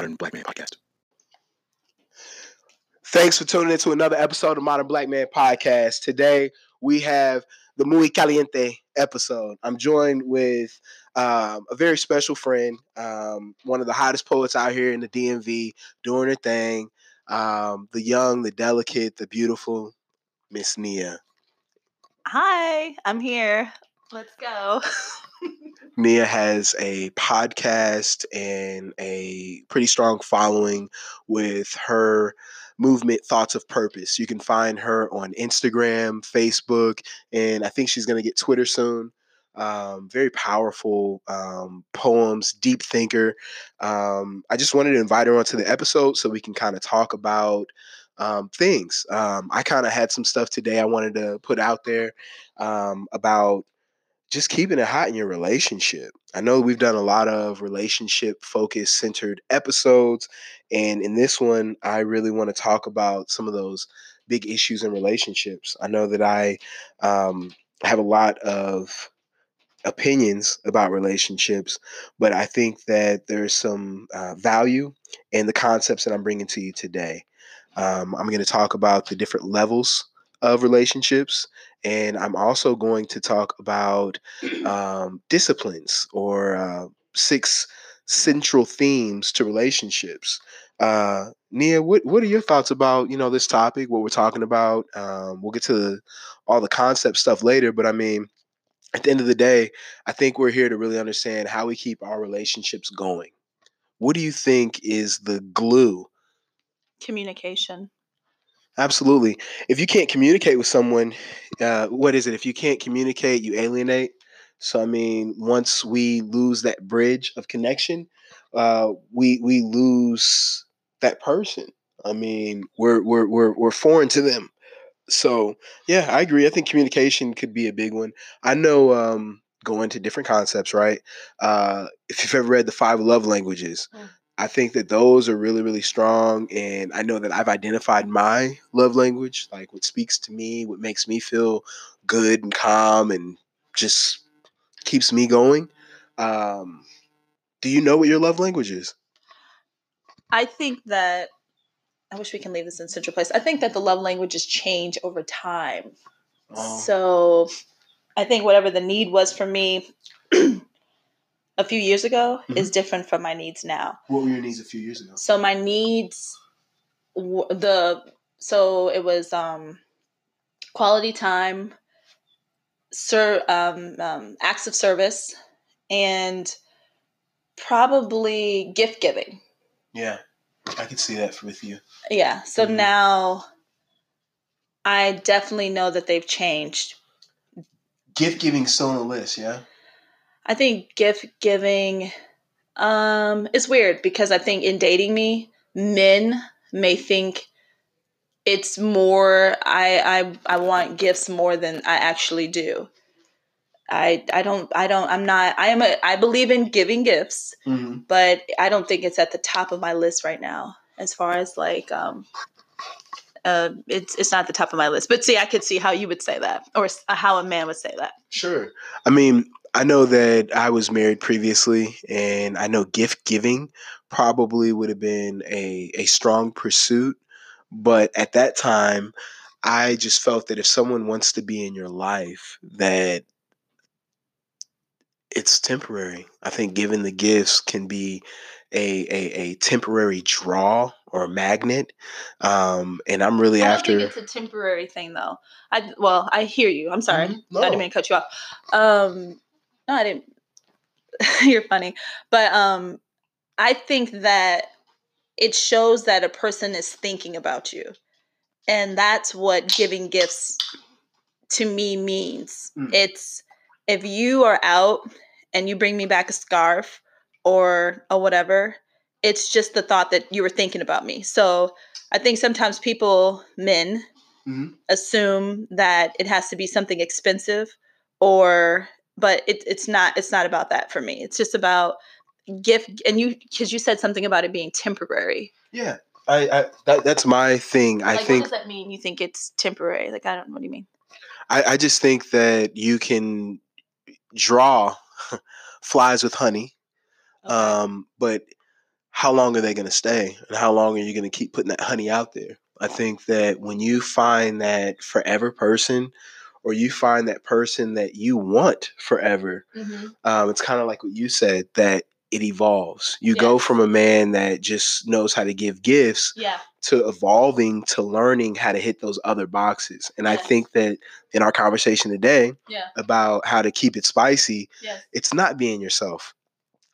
Modern Black Man Podcast. Thanks for tuning in to another episode of Modern Black Man Podcast. Today we have the Muy Caliente episode. I'm joined with um, a very special friend, um, one of the hottest poets out here in the DMV, doing her thing. Um, the young, the delicate, the beautiful Miss Nia. Hi, I'm here. Let's go. Nia has a podcast and a pretty strong following with her movement Thoughts of Purpose. You can find her on Instagram, Facebook, and I think she's going to get Twitter soon. Um, very powerful um, poems, deep thinker. Um, I just wanted to invite her onto the episode so we can kind of talk about um, things. Um, I kind of had some stuff today I wanted to put out there um, about just keeping it hot in your relationship. I know we've done a lot of relationship focused centered episodes. And in this one, I really want to talk about some of those big issues in relationships. I know that I um, have a lot of opinions about relationships, but I think that there's some uh, value in the concepts that I'm bringing to you today. Um, I'm going to talk about the different levels of relationships and I'm also going to talk about um, disciplines or uh, six central themes to relationships. Uh, Nia, what what are your thoughts about you know this topic? What we're talking about? Um, we'll get to the, all the concept stuff later, but I mean, at the end of the day, I think we're here to really understand how we keep our relationships going. What do you think is the glue? Communication. Absolutely. If you can't communicate with someone, uh, what is it? If you can't communicate, you alienate. So I mean, once we lose that bridge of connection, uh, we we lose that person. I mean, we're we're we're we're foreign to them. So yeah, I agree. I think communication could be a big one. I know um, going to different concepts, right? Uh, if you've ever read the five love languages, mm. I think that those are really, really strong. And I know that I've identified my love language, like what speaks to me, what makes me feel good and calm and just keeps me going. Um, do you know what your love language is? I think that I wish we can leave this in central place. I think that the love languages change over time. Oh. So I think whatever the need was for me a few years ago mm-hmm. is different from my needs now. What were your needs a few years ago? So my needs, the so it was um, quality time, sir, um, um, acts of service, and probably gift giving. Yeah, I can see that with you. Yeah. So mm-hmm. now, I definitely know that they've changed. Gift giving still on the list, yeah. I think gift giving um it's weird because I think in dating me, men may think it's more I I I want gifts more than I actually do. I I don't I don't I'm not I am a I believe in giving gifts, mm-hmm. but I don't think it's at the top of my list right now as far as like um uh, it's it's not the top of my list. But see, I could see how you would say that, or how a man would say that. Sure. I mean, I know that I was married previously, and I know gift giving probably would have been a, a strong pursuit. But at that time, I just felt that if someone wants to be in your life, that it's temporary. I think giving the gifts can be a, a, a temporary draw or a magnet. Um, and I'm really I after. it's a temporary thing, though. I well, I hear you. I'm sorry. Mm-hmm. No. I didn't mean to cut you off. Um, no, I didn't. You're funny. But um, I think that it shows that a person is thinking about you. And that's what giving gifts to me means. Mm. It's if you are out and you bring me back a scarf or a whatever, it's just the thought that you were thinking about me. So I think sometimes people, men, mm-hmm. assume that it has to be something expensive or but it, it's not it's not about that for me. It's just about gift and you because you said something about it being temporary. Yeah i, I that, that's my thing. Like, i think what does that mean you think it's temporary? Like i don't know what do you mean? I, I just think that you can draw flies with honey okay. um but how long are they going to stay? And how long are you going to keep putting that honey out there? I think that when you find that forever person or you find that person that you want forever mm-hmm. um, it's kind of like what you said that it evolves you yes. go from a man that just knows how to give gifts yeah. to evolving to learning how to hit those other boxes and yes. i think that in our conversation today yeah. about how to keep it spicy yes. it's not being yourself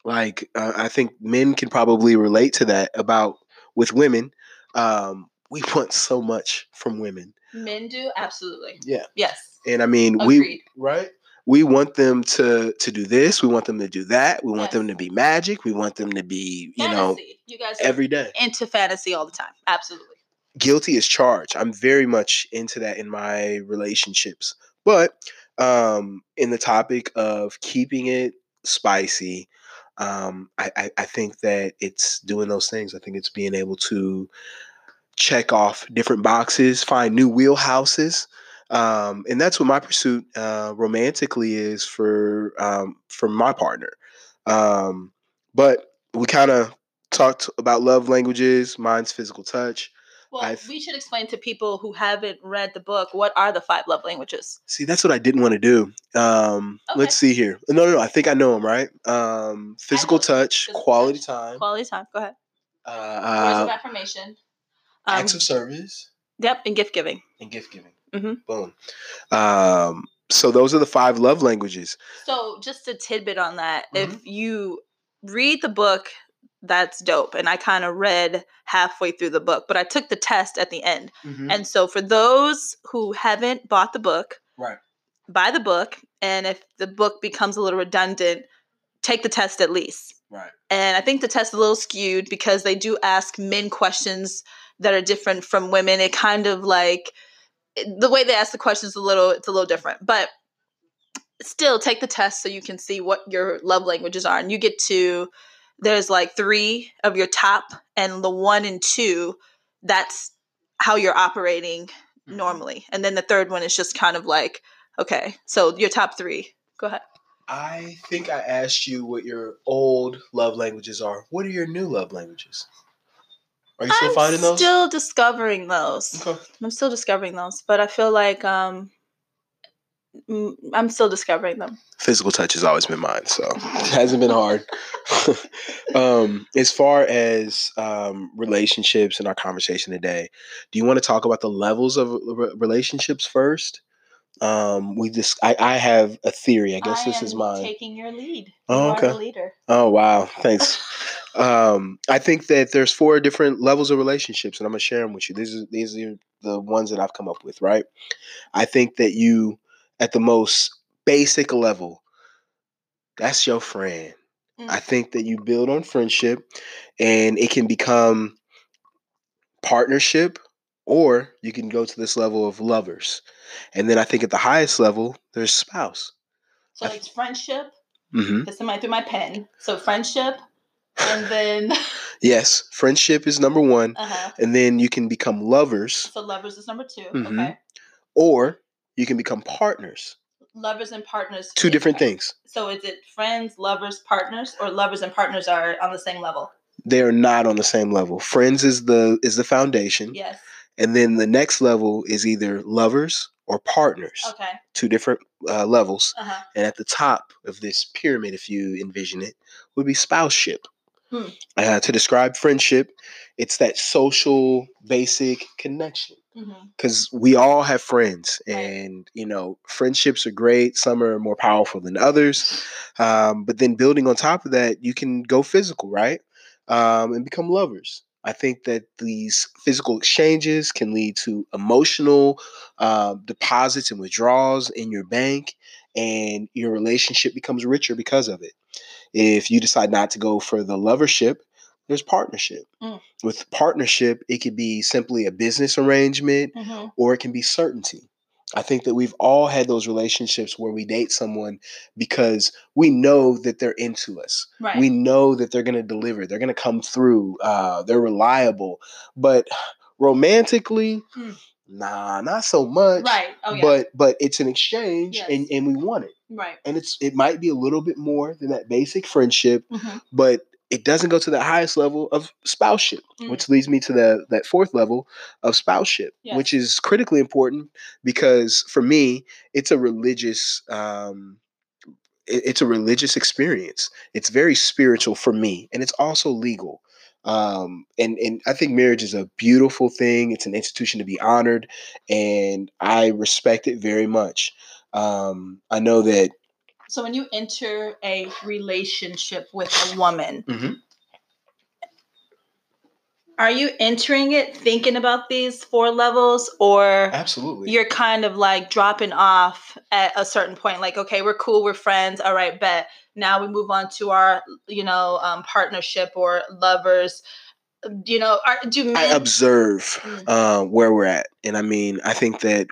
like uh, I think men can probably relate to that about with women. Um, we want so much from women. Men do absolutely. Yeah. Yes. And I mean, Agreed. we right. We want them to to do this. We want them to do that. We want yes. them to be magic. We want them to be, you fantasy. know, you guys every day into fantasy all the time. Absolutely. Guilty as charged. I'm very much into that in my relationships. But um, in the topic of keeping it spicy, um, I, I, I think that it's doing those things. I think it's being able to check off different boxes, find new wheelhouses. Um, and that's what my pursuit uh, romantically is for um, for my partner. Um, but we kind of talked about love languages. Mine's physical touch. Well, I've, we should explain to people who haven't read the book what are the five love languages. See, that's what I didn't want to do. Um, okay. Let's see here. No, no, no. I think I know them. Right? Um, physical touch, physical quality touch, time, quality time. Go ahead. Uh, Words of affirmation. Um, acts of service. Yep, and gift giving. And gift giving. Mm-hmm. Boom. Um, so those are the five love languages. So just a tidbit on that: mm-hmm. if you read the book that's dope. And I kind of read halfway through the book, but I took the test at the end. Mm-hmm. And so for those who haven't bought the book, right. buy the book. And if the book becomes a little redundant, take the test at least. Right. And I think the test is a little skewed because they do ask men questions that are different from women. It kind of like the way they ask the questions a little it's a little different. But still take the test so you can see what your love languages are and you get to there's like three of your top and the one and two that's how you're operating mm-hmm. normally and then the third one is just kind of like okay so your top three go ahead i think i asked you what your old love languages are what are your new love languages are you still I'm finding those still discovering those okay. i'm still discovering those but i feel like um I'm still discovering them. Physical touch has always been mine, so it hasn't been hard. um, as far as um, relationships and our conversation today, do you want to talk about the levels of relationships first? Um, we just, I, I have a theory. I guess I this is mine. Taking your lead. Oh, you okay. leader. Oh, wow. Thanks. um, I think that there's four different levels of relationships, and I'm gonna share them with you. These are these are the ones that I've come up with. Right. I think that you at the most basic level, that's your friend. Mm. I think that you build on friendship and it can become partnership or you can go to this level of lovers. And then I think at the highest level, there's spouse. So it's friendship. Mm-hmm. This somebody through my pen. So friendship, and then yes, friendship is number one, uh-huh. and then you can become lovers. So lovers is number 2 mm-hmm. Okay. Or you can become partners. Lovers and partners. Two different things. So is it friends, lovers, partners, or lovers and partners are on the same level? They are not on the same level. Friends is the is the foundation. Yes. And then the next level is either lovers or partners. Okay. Two different uh, levels. Uh-huh. And at the top of this pyramid, if you envision it, would be spouseship. Hmm. Uh, to describe friendship, it's that social basic connection. Because mm-hmm. we all have friends and you know friendships are great some are more powerful than others um, but then building on top of that you can go physical right? Um, and become lovers. I think that these physical exchanges can lead to emotional uh, deposits and withdrawals in your bank and your relationship becomes richer because of it if you decide not to go for the lovership there's partnership. Mm. With partnership, it could be simply a business arrangement mm-hmm. or it can be certainty. I think that we've all had those relationships where we date someone because we know that they're into us. Right. We know that they're going to deliver, they're going to come through, uh, they're reliable. But romantically, mm. Nah, not so much. Right. Oh, yeah. But but it's an exchange yes. and, and we want it. Right. And it's it might be a little bit more than that basic friendship, mm-hmm. but it doesn't go to the highest level of spouseship, mm. which leads me to the that fourth level of spouseship, yes. which is critically important because for me, it's a religious um, it's a religious experience. It's very spiritual for me, and it's also legal. Um, and and I think marriage is a beautiful thing. It's an institution to be honored, and I respect it very much. Um, I know that so when you enter a relationship with a woman, mm-hmm. Are you entering it thinking about these four levels or absolutely. you're kind of like dropping off at a certain point like okay we're cool we're friends all right bet. Now we move on to our you know um, partnership or lovers. You know are, do men- i observe mm-hmm. uh, where we're at and i mean i think that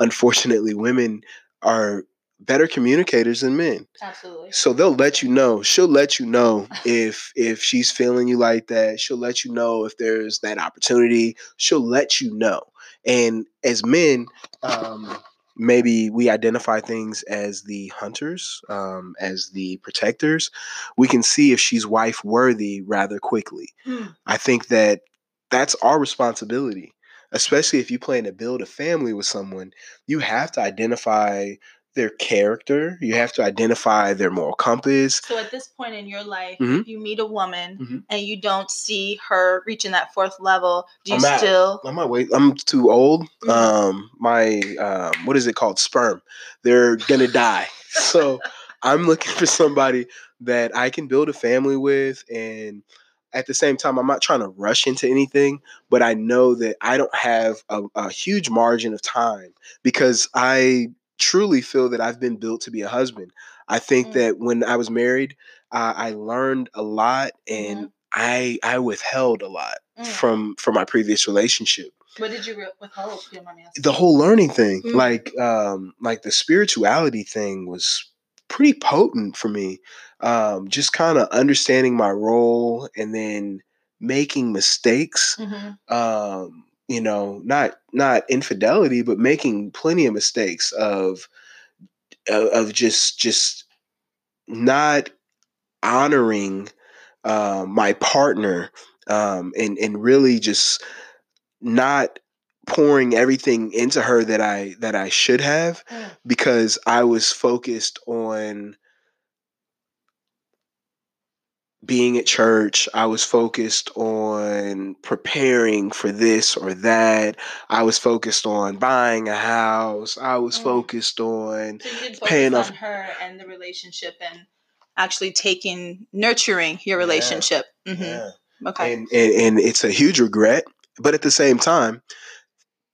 unfortunately women are better communicators than men. Absolutely. So they'll let you know. She'll let you know if if she's feeling you like that. She'll let you know if there's that opportunity. She'll let you know. And as men, um, maybe we identify things as the hunters, um, as the protectors. We can see if she's wife worthy rather quickly. Mm. I think that that's our responsibility especially if you plan to build a family with someone, you have to identify their character. You have to identify their moral compass. So at this point in your life, mm-hmm. if you meet a woman mm-hmm. and you don't see her reaching that fourth level, do you I'm still? At, I might wait. I'm too old. Mm-hmm. Um, my um, what is it called? Sperm. They're gonna die. So I'm looking for somebody that I can build a family with and at the same time, I'm not trying to rush into anything, but I know that I don't have a, a, huge margin of time because I truly feel that I've been built to be a husband. I think mm. that when I was married, uh, I learned a lot and mm. I I withheld a lot mm. from from my previous relationship. What did you withhold? The whole learning thing, mm. like um, like the spirituality thing, was pretty potent for me. Um, just kind of understanding my role and then making mistakes. Mm-hmm. Um, you know, not not infidelity, but making plenty of mistakes of of just just not honoring uh, my partner um, and and really just not pouring everything into her that I that I should have mm. because I was focused on being at church, I was focused on preparing for this or that. I was focused on buying a house. I was mm. focused on so paying off her and the relationship and actually taking nurturing your relationship. Yeah. Mm-hmm. yeah. Okay. And, and and it's a huge regret, but at the same time,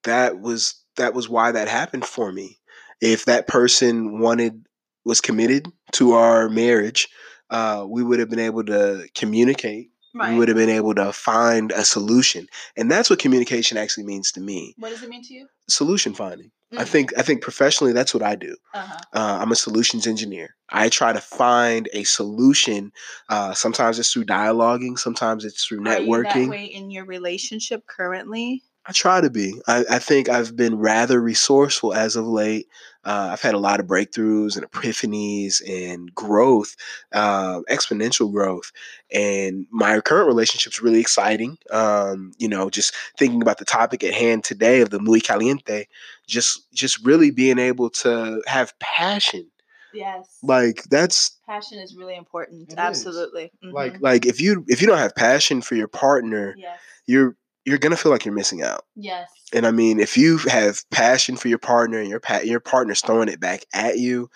that was that was why that happened for me. If that person wanted was committed to our marriage, uh, we would have been able to communicate. Right. We would have been able to find a solution, and that's what communication actually means to me. What does it mean to you? Solution finding. Mm-hmm. I mm. think I think professionally that's what I do. Uh-huh. Uh, I'm a solutions engineer. I try to find a solution. Uh, sometimes it's through dialoguing. Sometimes it's through networking. Are you that way in your relationship currently? I try to be. I, I, think I've been rather resourceful as of late. Uh, I've had a lot of breakthroughs and epiphanies and growth, uh, exponential growth. And my current relationship is really exciting. Um, you know, just thinking about the topic at hand today of the muy caliente, just just really being able to have passion. Yes. Like that's passion is really important. Absolutely. Mm-hmm. Like like if you if you don't have passion for your partner, yes. you're you're gonna feel like you're missing out. Yes. And I mean, if you have passion for your partner and your pa- your partner's throwing it back at you,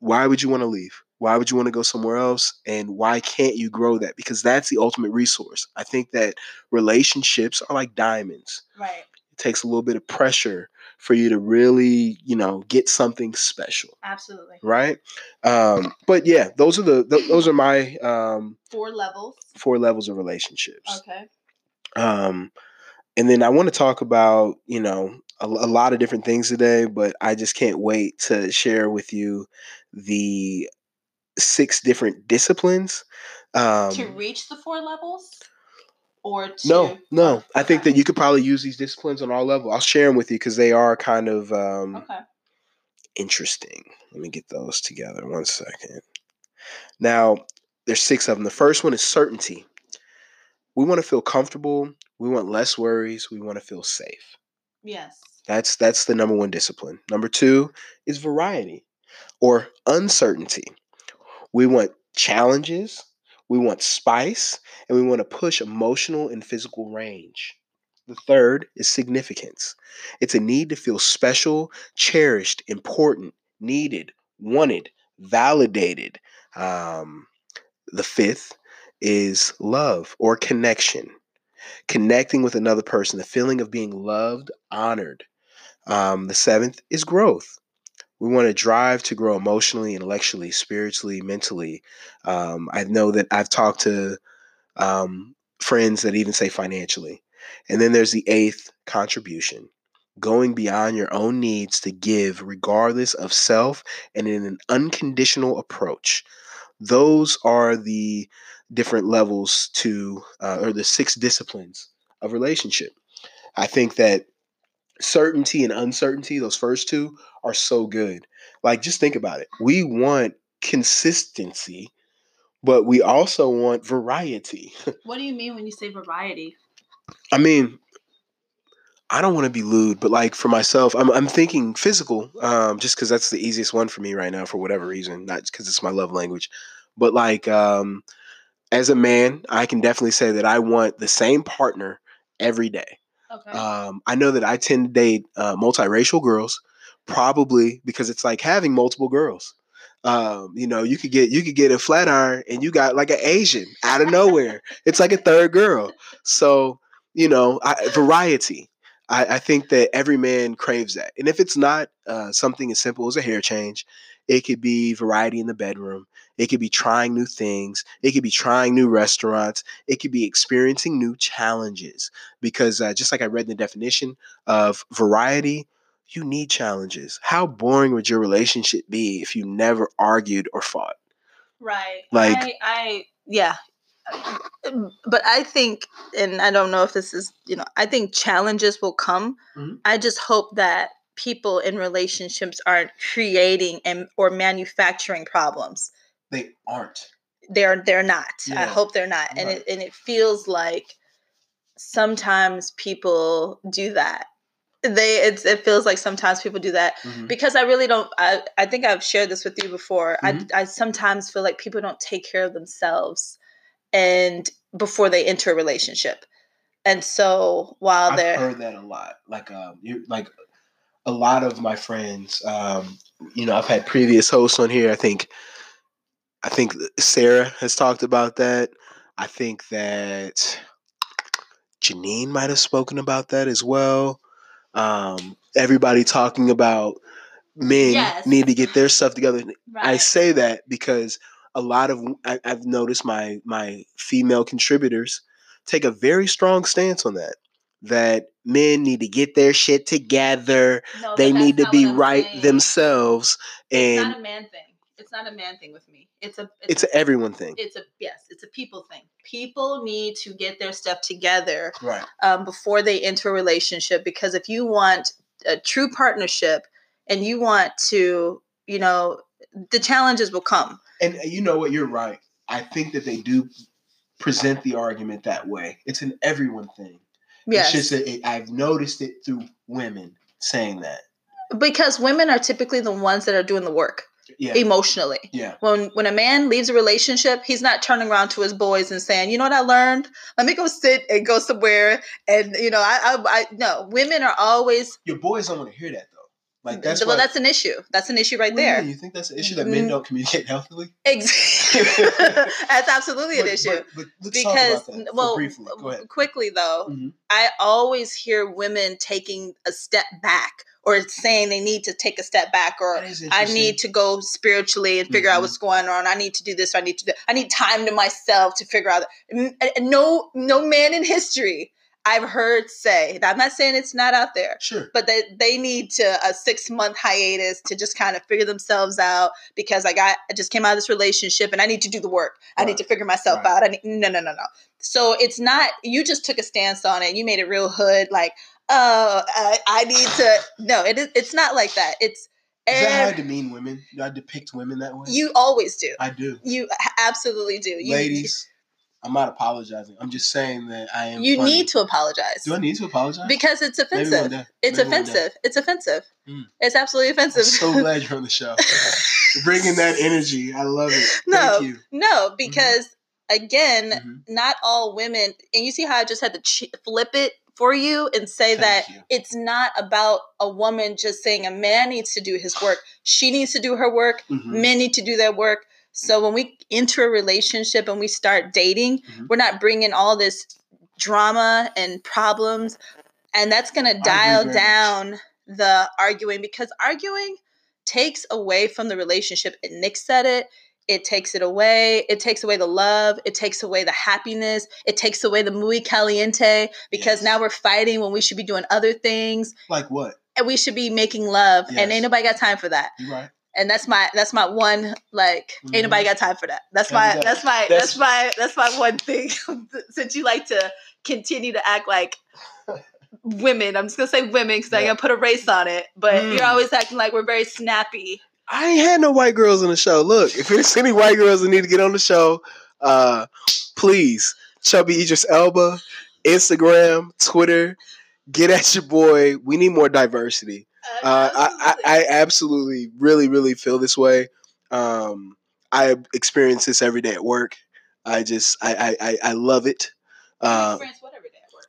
why would you want to leave? Why would you want to go somewhere else? And why can't you grow that? Because that's the ultimate resource. I think that relationships are like diamonds. Right. It takes a little bit of pressure for you to really, you know, get something special. Absolutely. Right. Um, but yeah, those are the those are my um, four levels. Four levels of relationships. Okay. Um, and then I want to talk about, you know, a, a, lot of different things today, but I just can't wait to share with you the six different disciplines. Um, to reach the four levels? Or to... No, no. I think that you could probably use these disciplines on all levels. I'll share them with you because they are kind of um, okay. interesting. Let me get those together. One second. Now, there's six of them. The first one is certainty. We want to feel comfortable. We want less worries. We want to feel safe. Yes. That's that's the number one discipline. Number two is variety or uncertainty. We want challenges, we want spice, and we want to push emotional and physical range. The third is significance. It's a need to feel special, cherished, important, needed, wanted, validated. Um, the fifth is love or connection. Connecting with another person, the feeling of being loved, honored. Um, the seventh is growth. We want to drive to grow emotionally, intellectually, spiritually, mentally. Um, I know that I've talked to um, friends that even say financially. And then there's the eighth contribution going beyond your own needs to give regardless of self and in an unconditional approach. Those are the different levels to, uh, or the six disciplines of relationship. I think that certainty and uncertainty, those first two, are so good. Like, just think about it. We want consistency, but we also want variety. what do you mean when you say variety? I mean, I don't want to be lewd, but like for myself, I'm I'm thinking physical, um, just because that's the easiest one for me right now for whatever reason, not because it's my love language, but like um, as a man, I can definitely say that I want the same partner every day. Okay. Um, I know that I tend to date uh, multiracial girls, probably because it's like having multiple girls. Um, you know, you could get you could get a flat iron and you got like an Asian out of nowhere. it's like a third girl. So you know, I, variety. I, I, think that every man craves that. And if it's not uh, something as simple as a hair change, it could be variety in the bedroom. It could be trying new things. It could be trying new restaurants. It could be experiencing new challenges. Because uh, just like I read in the definition of variety, you need challenges. How boring would your relationship be if you never argued or fought? Right. Like I, I yeah, but I think, and I don't know if this is, you know, I think challenges will come. Mm-hmm. I just hope that people in relationships aren't creating and or manufacturing problems. They aren't. They're they're not. Yeah. I hope they're not. Right. And it and it feels like sometimes people do that. They it's it feels like sometimes people do that mm-hmm. because I really don't I, I think I've shared this with you before. Mm-hmm. I I sometimes feel like people don't take care of themselves and before they enter a relationship. And so while I've they're heard that a lot. Like um you like a lot of my friends, um, you know, I've had previous hosts on here. I think I think Sarah has talked about that. I think that Janine might have spoken about that as well. Um, everybody talking about men yes. need to get their stuff together. Right. I say that because a lot of I, have noticed my my female contributors take a very strong stance on that. That men need to get their shit together. No, they need to be right saying. themselves. And it's not a man thing. It's not a man thing with me. It's a it's, it's a, everyone thing. It's a yes. It's a people thing. People need to get their stuff together right um, before they enter a relationship. Because if you want a true partnership and you want to, you know, the challenges will come and uh, you know what? You're right. I think that they do present the argument that way. It's an everyone thing. Yes. It's just that it, I've noticed it through women saying that. Because women are typically the ones that are doing the work. Yeah. Emotionally. Yeah. When when a man leaves a relationship, he's not turning around to his boys and saying, "You know what I learned? Let me go sit and go somewhere." And you know, I I, I no, women are always Your boys don't want to hear that though. Like that's well, why, that's an issue. That's an issue right there. You think that's an issue that men mm-hmm. don't communicate healthily? Exactly. that's absolutely an but, issue. But, but because well, briefly. quickly though, mm-hmm. I always hear women taking a step back or saying they need to take a step back or I need to go spiritually and figure mm-hmm. out what's going on. I need to do this. I need to do. I need time to myself to figure out. No, no man in history I've heard say, I'm not saying it's not out there, sure, but that they need to a six month hiatus to just kind of figure themselves out because I got I just came out of this relationship and I need to do the work. Right. I need to figure myself right. out. I need, no, no, no, no. So it's not you just took a stance on it. You made it real hood, like, oh, I, I need to. No, it is. It's not like that. It's Is that how I demean women? Do I depict women that way? You always do. I do. You absolutely do. You, Ladies, I'm not apologizing. I'm just saying that I am. You funny. need to apologize. Do I need to apologize? Because it's offensive. It's offensive. It's offensive. Mm. It's absolutely offensive. I'm so glad you're on the show. Bringing that energy. I love it. No, Thank you. no, because Mm-hmm. again, Mhm. not all women, and you see how I just had to ch- flip it for you and say Thank that you. it's not about a woman just saying a man needs to do his work. She needs to do her work. Mhm. Men need to do their work. So when we enter a relationship and we start dating, Mhm. we're not bringing all this drama and problems, and that's going to dial down the arguing because arguing takes away from the relationship. And Nick said it. It takes it away. It takes away the love. It takes away the happiness. It takes away the muy caliente because Yes. now we're fighting when we should be doing other things Like what? and we should be making love. And Yes. ain't nobody got time for that right? And that's my that's my one like Mhm. ain't nobody got time for that that's my that's my That's- that's, my that's my one thing since you like to continue to act like women i'm just gonna say women because I'm gonna put a race on it but Mm. you're always acting like we're very snappy I ain't had no white girls on the show. Look, if there's any white girls that need to get on the show, uh, please, Chubby Idris Elba, Instagram, Twitter, get at your boy. We need more diversity. Uh, I, I, I absolutely, really, really feel this way. Um, I experience this every day at work. I just, I, I, I, love it. Uh, experience whatever day at work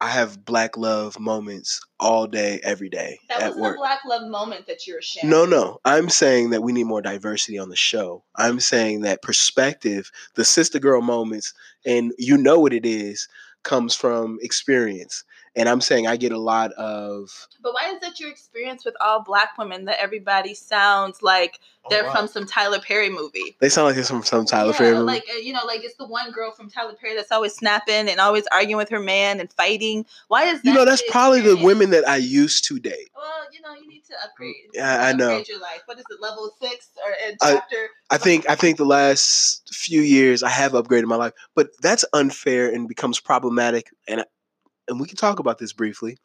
I have black love moments all day, every day that at work. a black love moment that you're sharing No, no. I'm saying that we need more diversity on the show. I'm saying that perspective, the sister girl moments, and you know what it is, comes from experience. And I'm saying I get a lot of. but why is that your experience with all black women that everybody sounds like they're from some tyler perry movie They sound like they're from some Tyler yeah, Perry movie. like uh, you know, like it's the one girl from Tyler Perry that's always snapping and always arguing with her man and fighting. Why is that? you know, that's the probably the women that I used to date. Well, you know, you need to upgrade. Yeah, I know. Upgrade your life. What is it? Level six or in I- chapter? I think I think the last few years I have upgraded my life, but that's unfair and becomes problematic. And and we can talk about this briefly.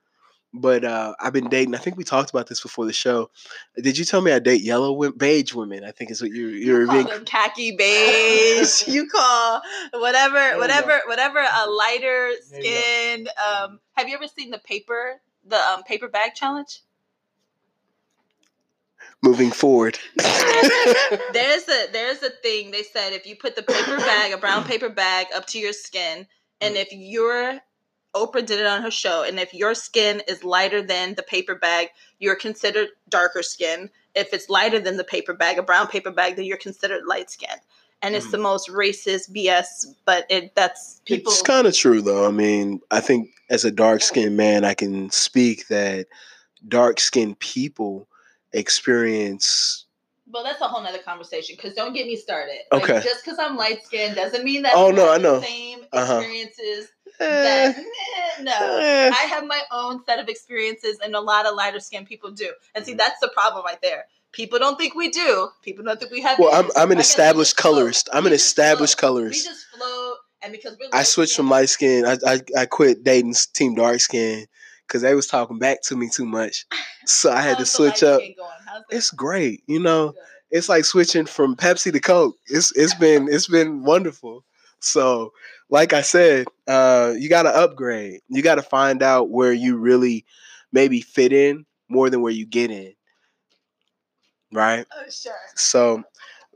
But uh, I've been dating. I think we talked about this before the show. Did you tell me I date yellow, women, beige women? I think is what you're you're you call being. them khaki beige. you call whatever, you whatever, whatever. A lighter you skinned. Um, have you ever seen the paper, the um, paper bag challenge? Moving forward. there's a there's a thing they said if you put the paper bag a brown paper bag up to your skin and if your oprah did it on her show and if your skin is lighter than the paper bag you're considered darker skin if it's lighter than the paper bag a brown paper bag then you're considered light skinned and it's Mhm. the most racist bs but it that's people It's kind of true though. I mean, I think as a dark skinned man, I can speak that dark skinned people experience. well that's a whole nother conversation because don't get me started Okay. like, just because i'm light skinned doesn't mean that Oh, no, I the know. same Uh-huh. experiences that eh, no eh. I have my own set of experiences, and a lot of lighter skinned people do. And see, Mhm. that's the problem right there. People don't think we do. People don't think we have. Well, I'm. I'm an we established colorist. I'm We an established float. We colorist. just float, and because I switched from light skin. I, I I quit dating team dark skin because they was talking back to me too much. So I had to switch up. It's great, you know. It's like switching from Pepsi to Coke. It's it's been it's been wonderful. So, like I said, uh, you got to upgrade. You got to find out where you really maybe fit in more than where you get in. Right. Oh, sure. So,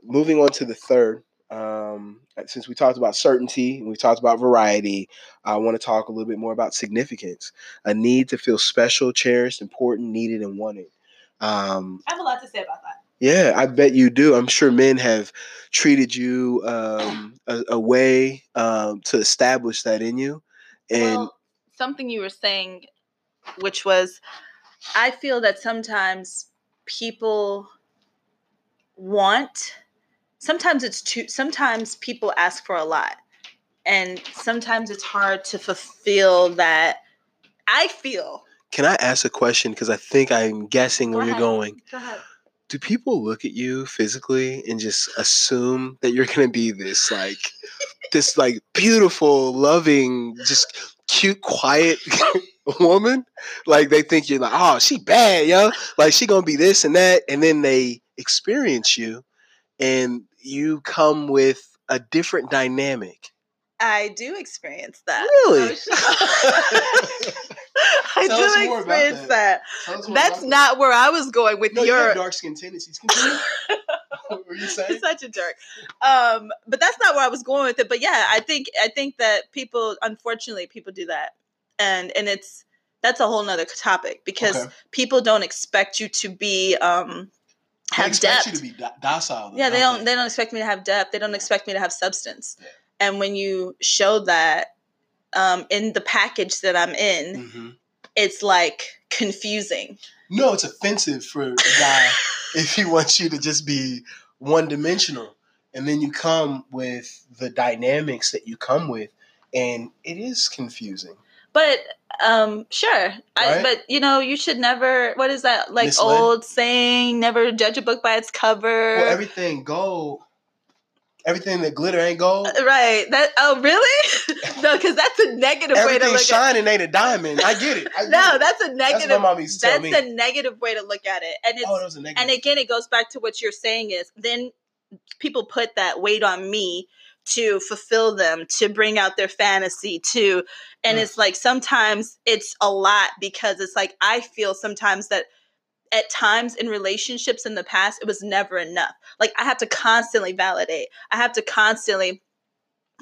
moving on to the third, um, since we talked about certainty and we talked about variety, I want to talk a little bit more about significance a need to feel special, cherished, important, needed, and wanted. Um, I have a lot to say about that. Yeah, I bet you do. I'm sure men have treated you um, a, a way um, to establish that in you. And well, something you were saying, which was, I feel that sometimes people want. Sometimes it's too. Sometimes people ask for a lot, and sometimes it's hard to fulfill that. I feel. can I ask a question? Because I think I'm guessing where you're going. Go ahead. Do people look at you physically and just assume that you're gonna be this like this like beautiful loving just cute quiet woman, like they think you're like, oh, she bad, yo. Like she gonna be this and that, and then they experience you, and you come with a different dynamic. I do experience that. Really? I Tell do experience that. that. That's not where I was going with No, you your. have dark skin tendencies. Continue. what were you saying? You're such a jerk. Um, but that's not where I was going with it. But yeah, I think I think that people, unfortunately, people do that, and and it's that's a whole nother topic because Okay. people don't expect you to be um have expect depth. you to be do- docile. yeah, they don't don't they don't expect me to have depth. They don't expect me to have substance. And when you show that um, in the package that I'm in, Mhm. it's like confusing. No, it's offensive for a guy if he wants you to just be one dimensional. And then you come with the dynamics that you come with, and it is confusing. But um, sure, I, but you know, you should never. What is that like Misled? old saying? Never judge a book by its cover. Well, everything gold, everything that glitter ain't gold. right. That. Oh, really? no, because that's a negative way to look at. shining ain't a diamond. I get it. I get No, it. that's a That's negative. what my That's a negative way to look at it, and it's oh, that was a negative. and again it goes back to what you're saying is then people put that weight on me to fulfill them to bring out their fantasy to and Mm. it's like sometimes it's a lot because it's like i feel sometimes that at times in relationships in the past it was never enough like i have to constantly validate i have to constantly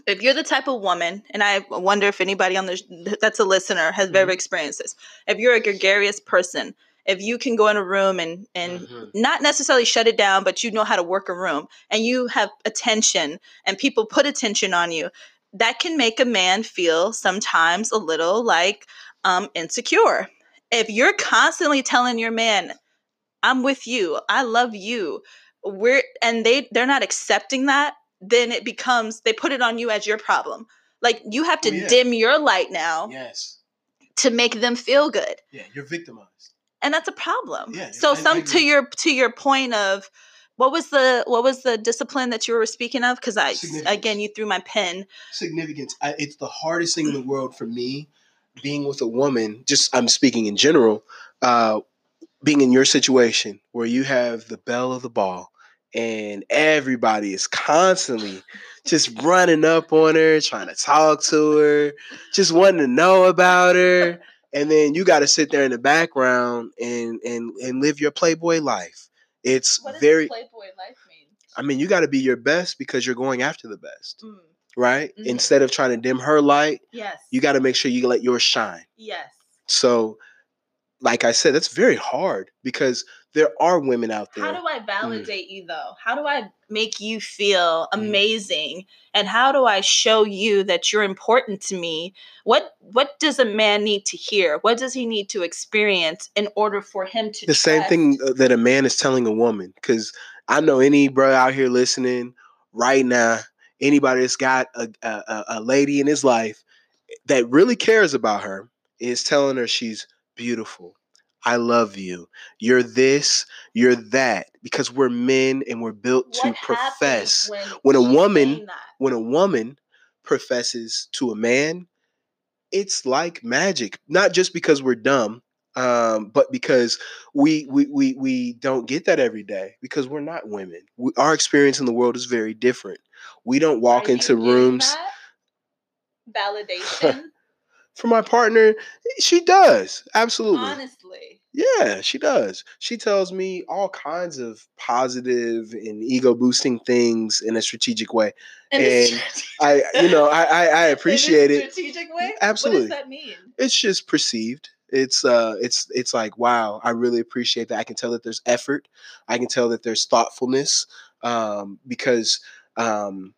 if you're the type of woman and i wonder if anybody on the that's a listener has ever experienced this if you're a gregarious person if you can go in a room and and Mhm. not necessarily shut it down, but you know how to work a room and you have attention and people put attention on you, that can make a man feel sometimes a little like um, insecure. If you're constantly telling your man, I'm with you, I love you, we're and they they're not accepting that, then it becomes they put it on you as your problem. Like you have to Oh, yeah. dim your light now Yes. to make them feel good Yeah, you're victimized. and that's a problem. Yeah, so some to your to your point of what was the what was the discipline that you were speaking of? Because I again you threw my pen. significance. I, it's the hardest thing in the world for me being with a woman. Just I'm speaking in general. Uh, being in your situation where you have the belle of the ball and everybody is constantly just running up on her, trying to talk to her, just wanting to know about her, and then you got to sit there in the background and and and live your playboy life. It's very. Playboy life? I mean, you got to be your best because you're going after the best Mm, right? Mhm. Instead of trying to dim her light, yes. you got to make sure you let yours shine. Yes. So, like I said, that's very hard because there are women out there. How do I validate you though? How do I make you feel Mm. amazing? And how do I show you that you're important to me? What what does a man need to hear? What does he need to experience in order for him to The same thing that a man is telling a woman. Because I know any bro out here listening right now, anybody that's got a, a, a- lady in his life that really cares about her is telling her she's beautiful. I love you. You're this, you're that. Because we're men and we're built to What happens profess. when, when a woman- when a woman professes to a man, it's like magic. Not just because we're dumb, um, but because we, we we we don't get that every day because we're not women. We, our experience in the world is very different. We don't walk Are into rooms. Validation, For my partner, she does absolutely. honestly. Yeah, she does. She tells me all kinds of positive and ego boosting things in a strategic way. In a And I, you know, I I, I appreciate in a it. Strategic way. Absolutely. What does that mean? It's just perceived. It's uh, it's it's like wow, I really appreciate that. I can tell that there's effort. I can tell that there's thoughtfulness. Um, because um,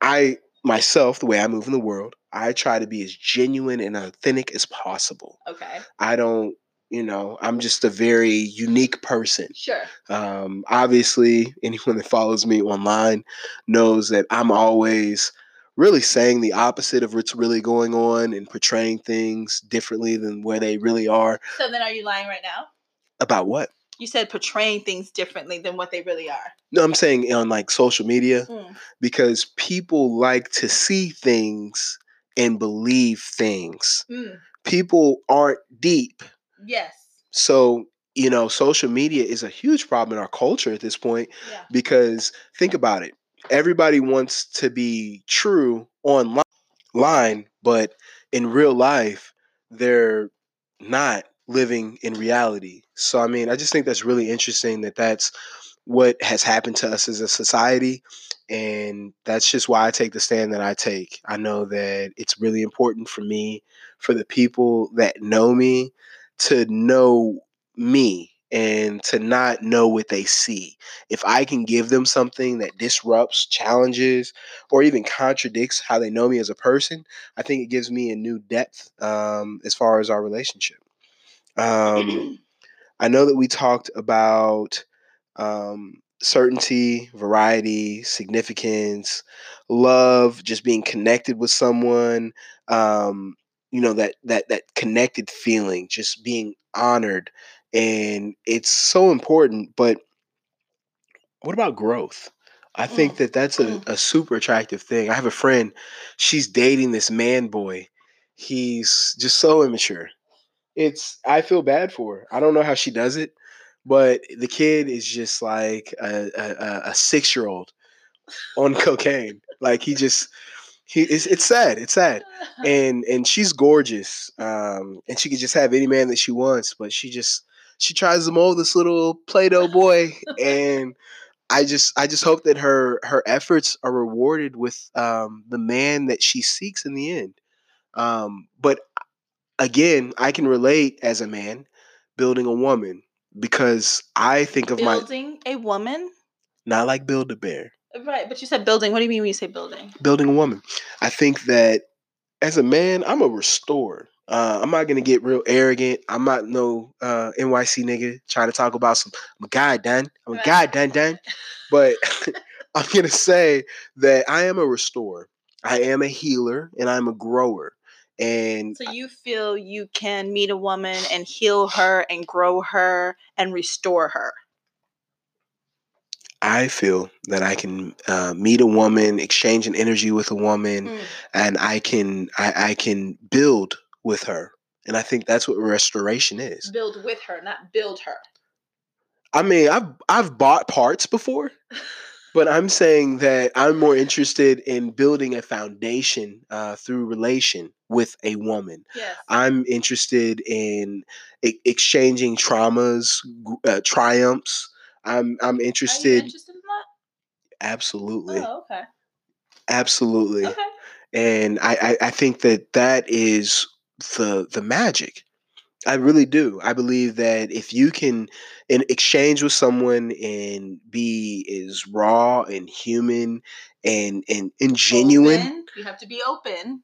I myself, the way I move in the world, I try to be as genuine and authentic as possible. Okay. I don't, you know, I'm just a very unique person. Sure. Um, obviously, anyone that follows me online knows that I'm always really saying the opposite of what's really going on and portraying things differently than where they really are. So then, are you lying right now? About what? You said portraying things differently than what they really are. No, I'm saying on like social media Mm. because people like to see things and believe things. Mm. people aren't deep. Yes. So, you know, social media is a huge problem in our culture at this point Yeah. because think about it. Everybody wants to be true online, but in real life, they're not living in reality. So, I mean, I just think that's really interesting that that's what has happened to us as a society. And that's just why I take the stand that I take. I know that it's really important for me, for the people that know me, to know me and to not know what they see. If I can give them something that disrupts, challenges, or even contradicts how they know me as a person, I think it gives me a new depth um, as far as our relationship. Um, I know that we talked about um, certainty, variety, significance, love, just being connected with someone. Um, you know that that that connected feeling, just being honored, and it's so important. But what about growth? I think Mm, that that's a, mm. a super attractive thing. I have a friend, she's dating this man boy. He's just so immature. It's I feel bad for her. I don't know how she does it, but the kid is just like a, a, a- a six year old on cocaine. Like he just he it's, it's sad. It's sad. And and she's gorgeous. Um, and she could just have any man that she wants, but she just she tries to mold this little Play-Doh boy and I just I just hope that her her efforts are rewarded with um, the man that she seeks in the end. Um, but again, I can relate as a man building a woman because I think of my building a woman. not like build a bear, Right, but you said building. What do you mean when you say building? building a woman. I think that as a man, I'm a restorer. Uh, I'm not gonna get real arrogant. I'm not no uh, NYC nigga trying to talk about some. I'm a guy, done. I'm a guy, done, done. But I'm gonna say that I am a restorer. I am a healer, and I'm a grower. And So you feel you can meet a woman and heal her and grow her and restore her. I feel that I can uh, meet a woman, exchange an energy with a woman, Mm. and I can I, I can build with her. And I think that's what restoration is. Build with her, not build her. I mean, I've I've bought parts before, but I'm saying that I'm more interested in building a foundation uh, through relation with a woman. Yes. I'm interested in e- exchanging traumas, uh, triumphs. I'm I'm interested. interested in that? Absolutely, Oh, okay. absolutely. Okay. and I, I I think that that is the the magic. I really do. I believe that if you can in exchange with someone and be as raw and human and and, and genuine. Open. You have to be open.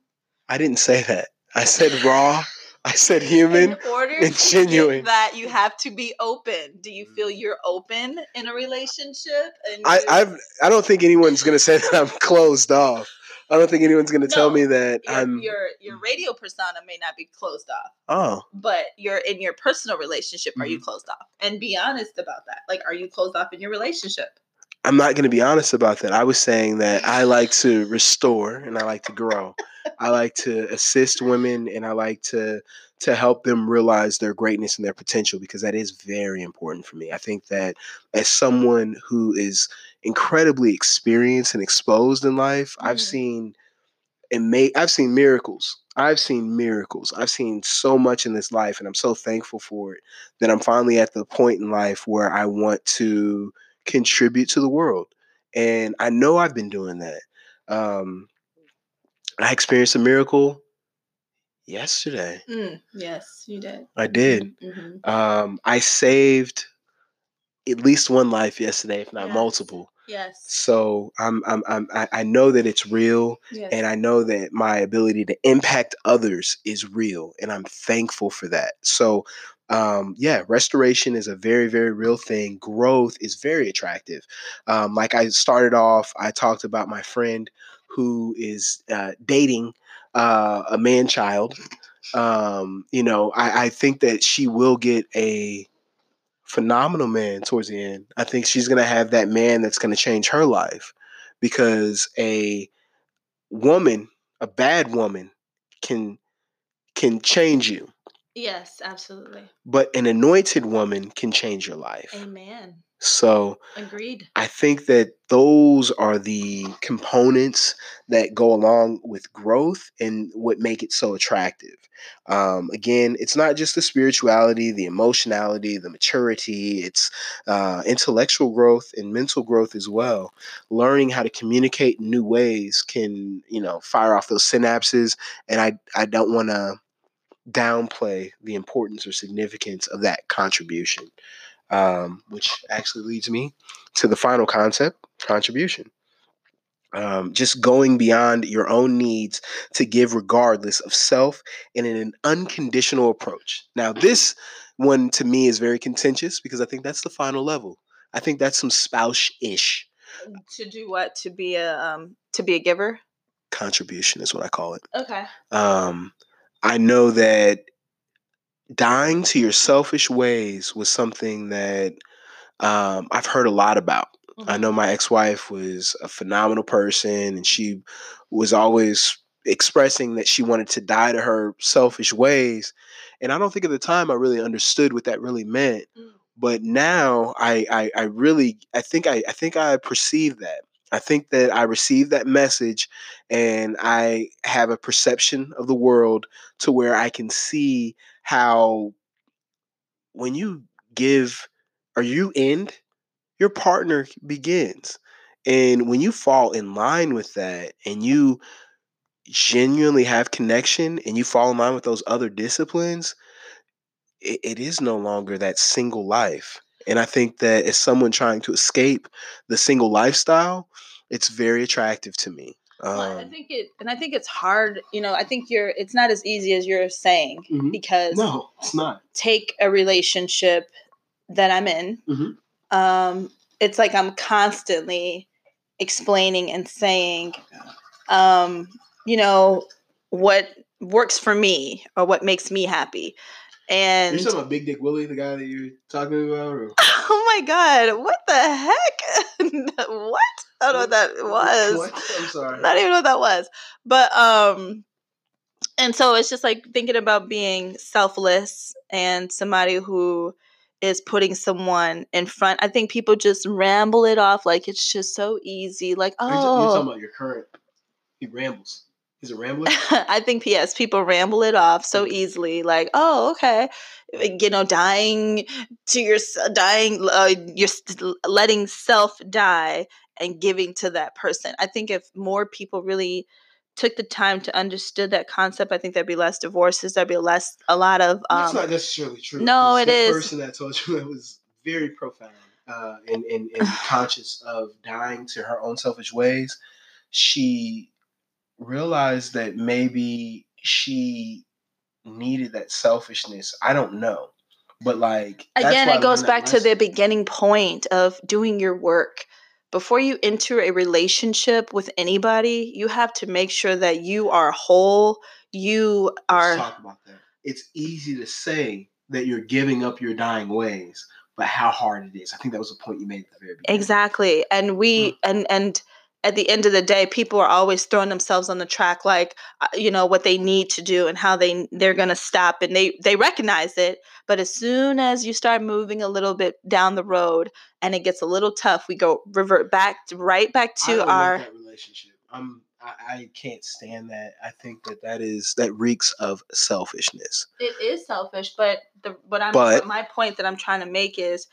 I didn't say that. I said raw. I said human. In order and genuine. that, you have to be open. Do you feel mm. you're open in a relationship? And I, I've I don't think anyone's gonna say that I'm closed off. I don't think anyone's gonna tell me that your, I'm your your radio persona may not be closed off, oh but you're in your personal relationship. Are you Mm-hmm. closed off? And be honest about that. Like, are you closed off in your relationship? I'm not going to be honest about that. I was saying that I like to restore and I like to grow. I like to assist women and I like to to help them realize their greatness and their potential because that is very important for me. I think that as someone who is incredibly experienced and exposed in life, I've Mhm. seen and made I've seen miracles. I've seen miracles. I've seen so much in this life and I'm so thankful for it that I'm finally at the point in life where I want to contribute to the world. And I know I've been doing that. Um, I experienced a miracle yesterday. Mm, yes, you did. I did. Mhm. Um, I saved at least one life yesterday, if not Yes. multiple. Yes. So I'm, I'm, I'm, I know that it's real, Yes. and I know that my ability to impact others is real, and I'm thankful for that. So, um, yeah, restoration is a very, very real thing. Growth is very attractive. Um, like I started off, I talked about my friend who is uh, dating uh, a man child. Um, you know, I, I think that she will get a phenomenal man towards the end. I think she's going to have that man that's going to change her life because a woman, a bad woman can can change you. Yes, absolutely. But an anointed woman can change your life. Amen. So agreed. I think that those are the components that go along with growth and what make it so attractive. Um, again, it's not just the spirituality, the emotionality, the maturity. It's uh, intellectual growth and mental growth as well. Learning how to communicate in new ways can, you know, fire off those synapses. And I, I don't want to downplay the importance or significance of that contribution um, which actually leads me to the final concept contribution. Um, just going beyond your own needs to give regardless of self and in an unconditional approach. Now, this one to me is very contentious because I think that's the final level. I think that's some spouse ish. To do what? To be a um, to be a giver. Contribution is what I call it. Okay. Um, I know that dying to your selfish ways was something that um, I've heard a lot about. Mm-hmm. I know my ex wife was a phenomenal person and she was always expressing that she wanted to die to her selfish ways. And I don't think at the time I really understood what that really meant. Mm. But now I, I, I really I think I, I think I perceive that. I think that I receive that message and I have a perception of the world to where I can see how when you give or you end, your partner begins. And when you fall in line with that and you genuinely have connection and you fall in line with those other disciplines, it, it is no longer that single life. And I think that as someone trying to escape the single lifestyle, it's very attractive to me. Um, well, I think it, and I think it's hard. You know, I think you're. It's not as easy as you're saying mm-hmm. because no, it's not. Take a relationship that I'm in. Mm-hmm. Um, it's like I'm constantly explaining and saying, um, you know, what works for me or what makes me happy. And you're talking about Big Dick Willie, the guy that you're talking about. Or? Oh my god, what the heck? what? I don't know what that was. What? I'm sorry. Not even know what that was. But um, and so it's just like thinking about being selfless and somebody who is putting someone in front. I think people just ramble it off like it's just so easy. Like, oh, you're talking about your current. He rambles. Is it rambling? I think yes, people ramble it off so mm. easily. Like, oh, okay, you know, dying to your dying, uh, you're letting self die and giving to that person. I think if more people really took the time to understood that concept, I think there'd be less divorces. There'd be less, a lot of. Um, That's not necessarily true. No, it is. The person that told you that was very profound uh, and, and, and conscious of dying to her own selfish ways. She realized that maybe she needed that selfishness. I don't know. But like again, it goes back to the beginning point of doing your work. Before you enter a relationship with anybody, you have to make sure that you are whole. You are Let's talk about that. It's easy to say that you're giving up your dying ways, but how hard it is. I think that was a point you made at the very beginning. Exactly. And we mm. and and at the end of the day people are always throwing themselves on the track like uh, you know what they need to do and how they they're going to stop and they they recognize it but as soon as you start moving a little bit down the road and it gets a little tough we go revert back to, right back to our relationship i'm I, I can't stand that. I think that that is that reeks of selfishness. It is selfish, but the what I'm but, my point that I'm trying to make is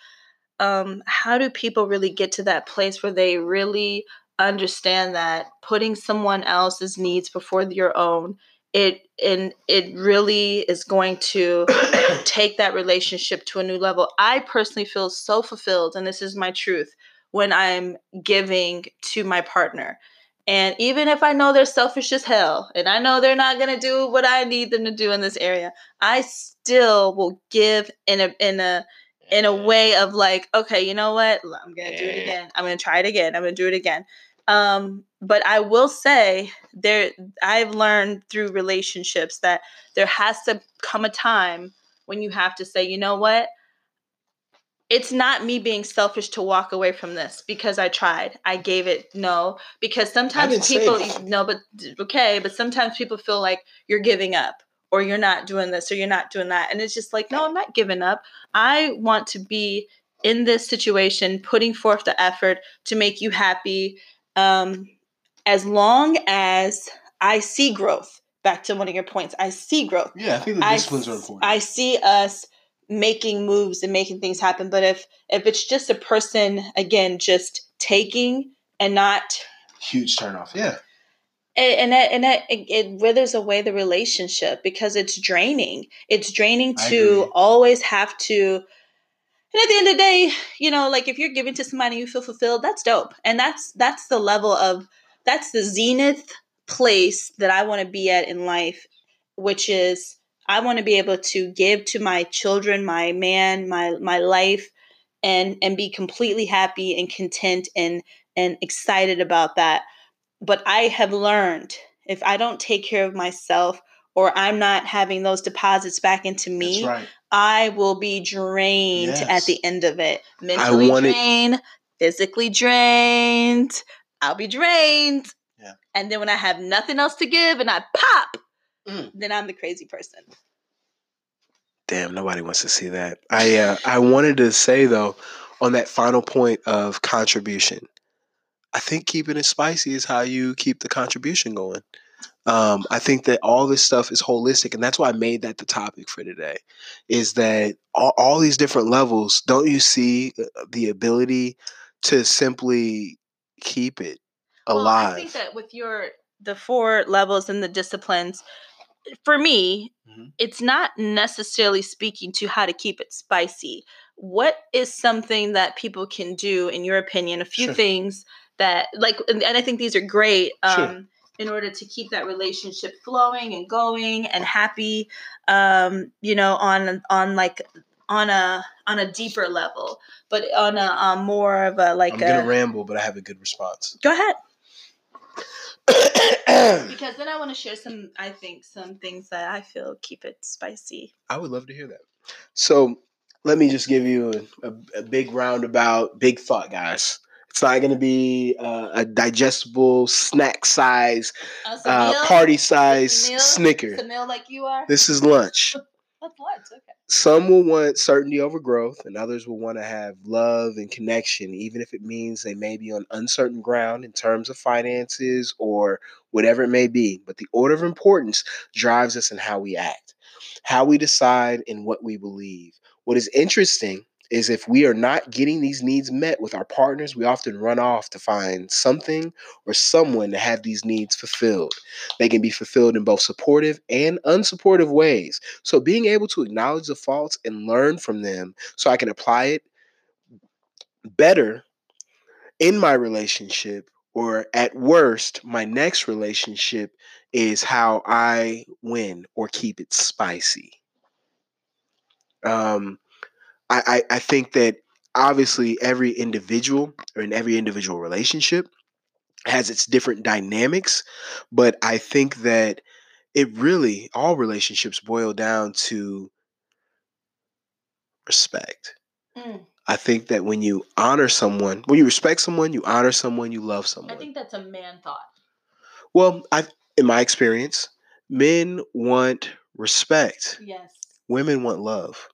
um, how do people really get to that place where they really understand that putting someone else's needs before your own it and it really is going to take that relationship to a new level. I personally feel so fulfilled and this is my truth when i'm giving to my partner. And even if i know they're selfish as hell and i know they're not going to do what i need them to do in this area i still will give in a in a in a mm-hmm. way of like okay you know what? I'm going to do it again. I'm going to try it again. I'm going to do it again um, but I will say there I've learned through relationships that there has to come a time when you have to say, you know what? It's not me being selfish to walk away from this because I tried. I gave it no because sometimes people no but okay, but sometimes people feel like you're giving up or you're not doing this or you're not doing that. And it's just like, no, I'm not giving up. I want to be in this situation, putting forth the effort to make you happy. Um, as long as I see growth. Back to one of your points, I see growth. Yeah, I think the disciplines I, are important. I see us making moves and making things happen. But if if it's just a person again just taking and not huge turnoff, yeah. And, and that, and that it, it withers away the relationship because it's draining. It's draining to always have to and at the end of the day, you know, like if you're giving to somebody you feel fulfilled, that's dope. And that's that's the level of that's the zenith place that I want to be at in life, which is I want to be able to give to my children, my man, my my life and and be completely happy and content and and excited about that. But I have learned if I don't take care of myself or I'm not having those deposits back into me, right. I will be drained yes. at the end of it. Mentally drained, physically drained. I'll be drained. Yeah. And then when I have nothing else to give and I pop, mm. then I'm the crazy person. Damn, nobody wants to see that. I uh, I wanted to say though, on that final point of contribution, I think keeping it spicy is how you keep the contribution going. Um, I think that all this stuff is holistic, and that's why I made that the topic for today. Is that all, all these different levels? Don't you see uh, the ability to simply keep it alive? Well, I think that with your the four levels and the disciplines, for me, mm-hmm. it's not necessarily speaking to how to keep it spicy. What is something that people can do, in your opinion? A few sure. things that, like, and, I think these are great. Um, sure. In order to keep that relationship flowing and going and happy, um, you know, on on like on a on a deeper level, but on a um, more of a like. I'm gonna a, ramble, but I have a good response. Go ahead. because then I want to share some, I think, some things that I feel keep it spicy. I would love to hear that. So let me just give you a, a, a big roundabout, big thought, guys. It's not going to be uh, a digestible snack size, uh, party size Snicker. It's a meal like you are. This is lunch. That's lunch. Okay. Some will want certainty over growth, and others will want to have love and connection, even if it means they may be on uncertain ground in terms of finances or whatever it may be. But the order of importance drives us in how we act, how we decide, and what we believe. What is interesting is if we are not getting these needs met with our partners, we often run off to find something or someone to have these needs fulfilled. They can be fulfilled in both supportive and unsupportive ways. So, being able to acknowledge the faults and learn from them so I can apply it better in my relationship or at worst, my next relationship is how I win or keep it spicy. Um, I, I, I think that obviously every individual or in every individual relationship has its different dynamics, but I think that it really all relationships boil down to respect. Mm. I think that when you honor someone, when you respect someone, you honor someone, you love someone. I think that's a man thought. Well, I in my experience, men want respect. Yes. Women want love.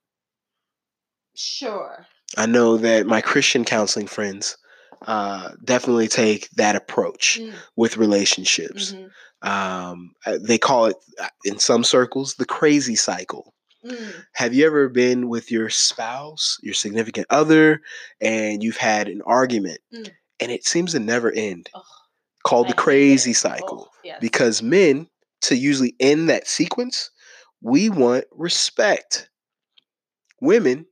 Sure. I know that my Christian counseling friends uh, definitely take that approach mm. with relationships. Mm-hmm. Um, uh, they call it uh, in some circles the crazy cycle. Mm. Have you ever been with your spouse, your significant other, and you've had an argument mm. and it seems to never end? Oh, called I the crazy cycle. Oh, yes. Because men, to usually end that sequence, we want respect. Women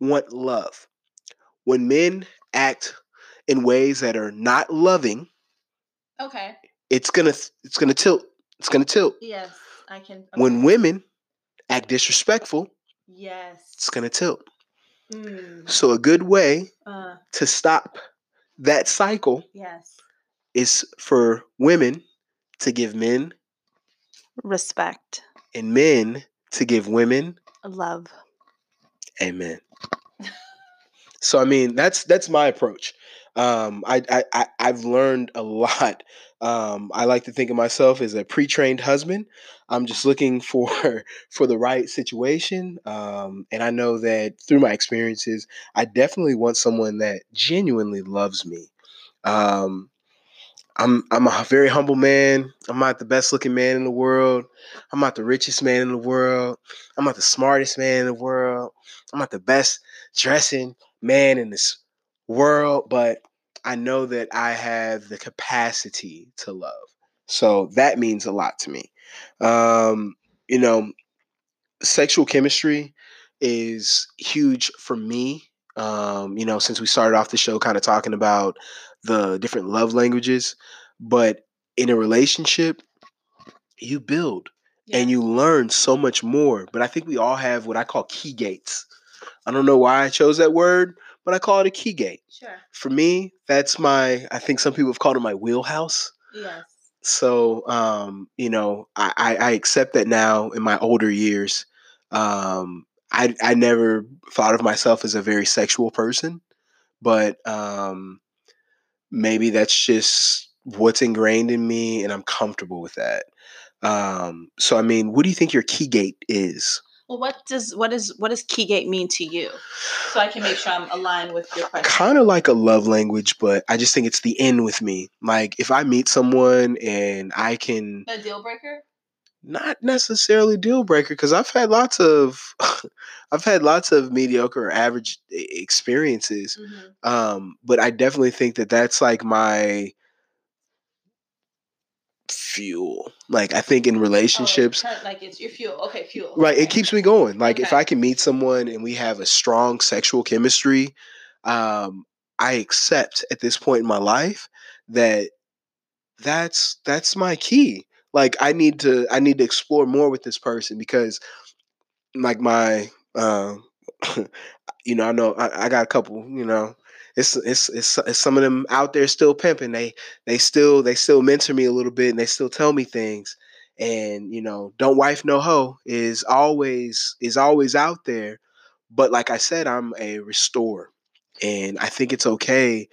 want love. When men act in ways that are not loving, okay, it's gonna it's gonna tilt. It's gonna tilt. Yes, I can. Okay. When women act disrespectful, yes, it's gonna tilt. Mm. So a good way uh, to stop that cycle, yes, is for women to give men respect and men to give women love. Amen. So I mean, that's that's my approach. Um, I, I, I've learned a lot. Um, I like to think of myself as a pre-trained husband. I'm just looking for for the right situation, um, and I know that through my experiences, I definitely want someone that genuinely loves me. Um, I'm I'm a very humble man. I'm not the best looking man in the world. I'm not the richest man in the world. I'm not the smartest man in the world. I'm not the best dressing man in this world, but I know that I have the capacity to love. So that means a lot to me. Um, you know, sexual chemistry is huge for me. Um, you know, since we started off the show kind of talking about the different love languages, but in a relationship, you build yeah. and you learn so much more. But I think we all have what I call key gates. I don't know why I chose that word, but I call it a key gate. Sure. For me, that's my, I think some people have called it my wheelhouse. Yes. So, um, you know, I, I, I accept that now in my older years. Um, I, I never thought of myself as a very sexual person, but um, maybe that's just what's ingrained in me and I'm comfortable with that. Um, so, I mean, what do you think your key gate is? Well, what does what is what does Keygate mean to you? So I can make sure I'm aligned with your question. Kind of like a love language, but I just think it's the end with me. Like if I meet someone and I can a deal breaker. Not necessarily deal breaker because I've had lots of, I've had lots of mediocre or average experiences, mm-hmm. um, but I definitely think that that's like my fuel. Like I think in oh, relationships, oh, like it's your fuel. Okay, fuel. Right, okay. it keeps me going. Like okay. if I can meet someone and we have a strong sexual chemistry, um, I accept at this point in my life that that's that's my key. Like I need to I need to explore more with this person because like my uh, you know I know I, I got a couple you know it's, it's it's it's some of them out there still pimping. They they still they still mentor me a little bit and they still tell me things. And you know, don't wife no hoe is always is always out there. But like I said, I'm a restorer, and I think it's okay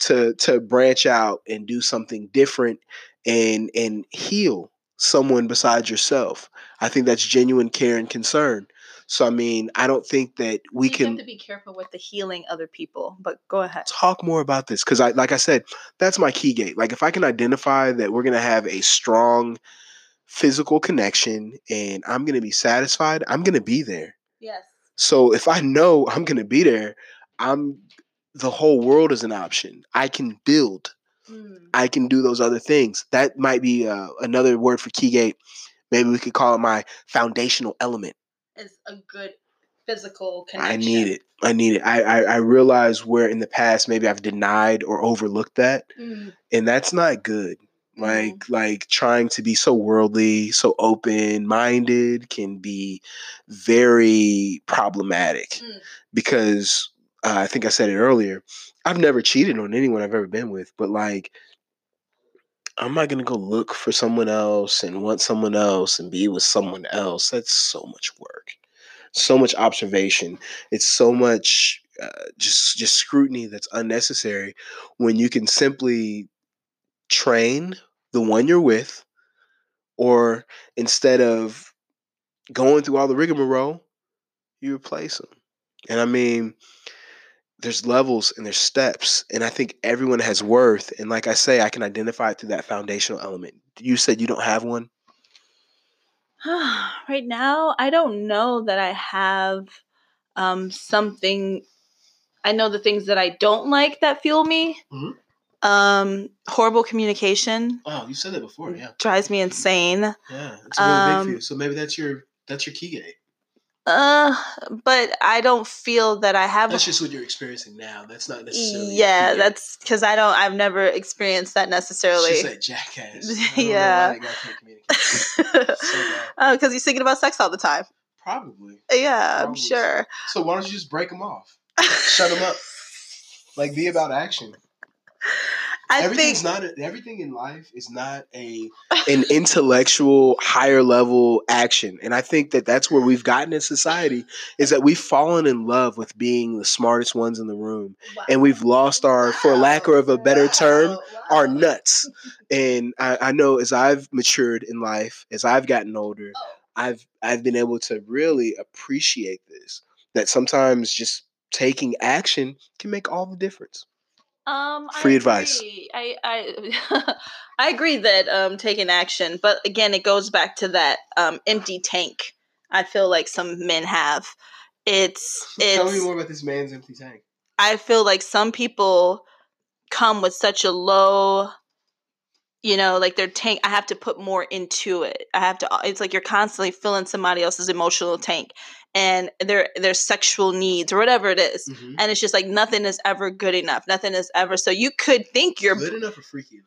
to to branch out and do something different and and heal someone besides yourself. I think that's genuine care and concern. So I mean, I don't think that we you can have to be careful with the healing other people. But go ahead. Talk more about this because I, like I said, that's my key gate. Like if I can identify that we're gonna have a strong physical connection and I'm gonna be satisfied, I'm gonna be there. Yes. So if I know I'm gonna be there, I'm the whole world is an option. I can build. Mm. I can do those other things. That might be uh, another word for key gate. Maybe we could call it my foundational element is a good physical connection. I need it. I need it. I, I, I realize where in the past maybe I've denied or overlooked that. Mm. And that's not good. Like mm. like trying to be so worldly, so open minded can be very problematic mm. because uh, I think I said it earlier. I've never cheated on anyone I've ever been with, but like I'm not gonna go look for someone else and want someone else and be with someone else. That's so much work, so much observation. It's so much uh, just just scrutiny that's unnecessary when you can simply train the one you're with, or instead of going through all the rigmarole, you replace them. And I mean, there's levels and there's steps and i think everyone has worth and like i say i can identify it through that foundational element. You said you don't have one? Right now i don't know that i have um, something i know the things that i don't like that fuel me mm-hmm. um, horrible communication oh you said that before yeah. drives me insane. Yeah it's really um, big for you so maybe that's your that's your key gate uh, but I don't feel that I have. That's just what you're experiencing now. That's not necessarily. Yeah, that's because I don't. I've never experienced that necessarily. She's like jackass. yeah. Oh, because he's thinking about sex all the time. Probably. Yeah, Probably. I'm sure. So why don't you just break him off? Shut him up. Like be about action. I everything's think not a, everything in life is not a an intellectual higher level action, and I think that that's where we've gotten in society is that we've fallen in love with being the smartest ones in the room, and we've lost our, for lack of a better term, our nuts. And I, I know as I've matured in life, as I've gotten older, Oh. I've I've been able to really appreciate this. That sometimes just taking action can make all the difference. Um, Free I advice. I I I agree that um taking action, but again, it goes back to that um empty tank. I feel like some men have. It's it's. Tell me more about this man's empty tank. I feel like some people come with such a low, you know, like their tank. I have to put more into it. I have to. It's like you're constantly filling somebody else's emotional tank and their their sexual needs or whatever it is. Mm-hmm. And it's just like nothing is ever good enough. Nothing is ever. So you could think you're Good enough or freaky enough?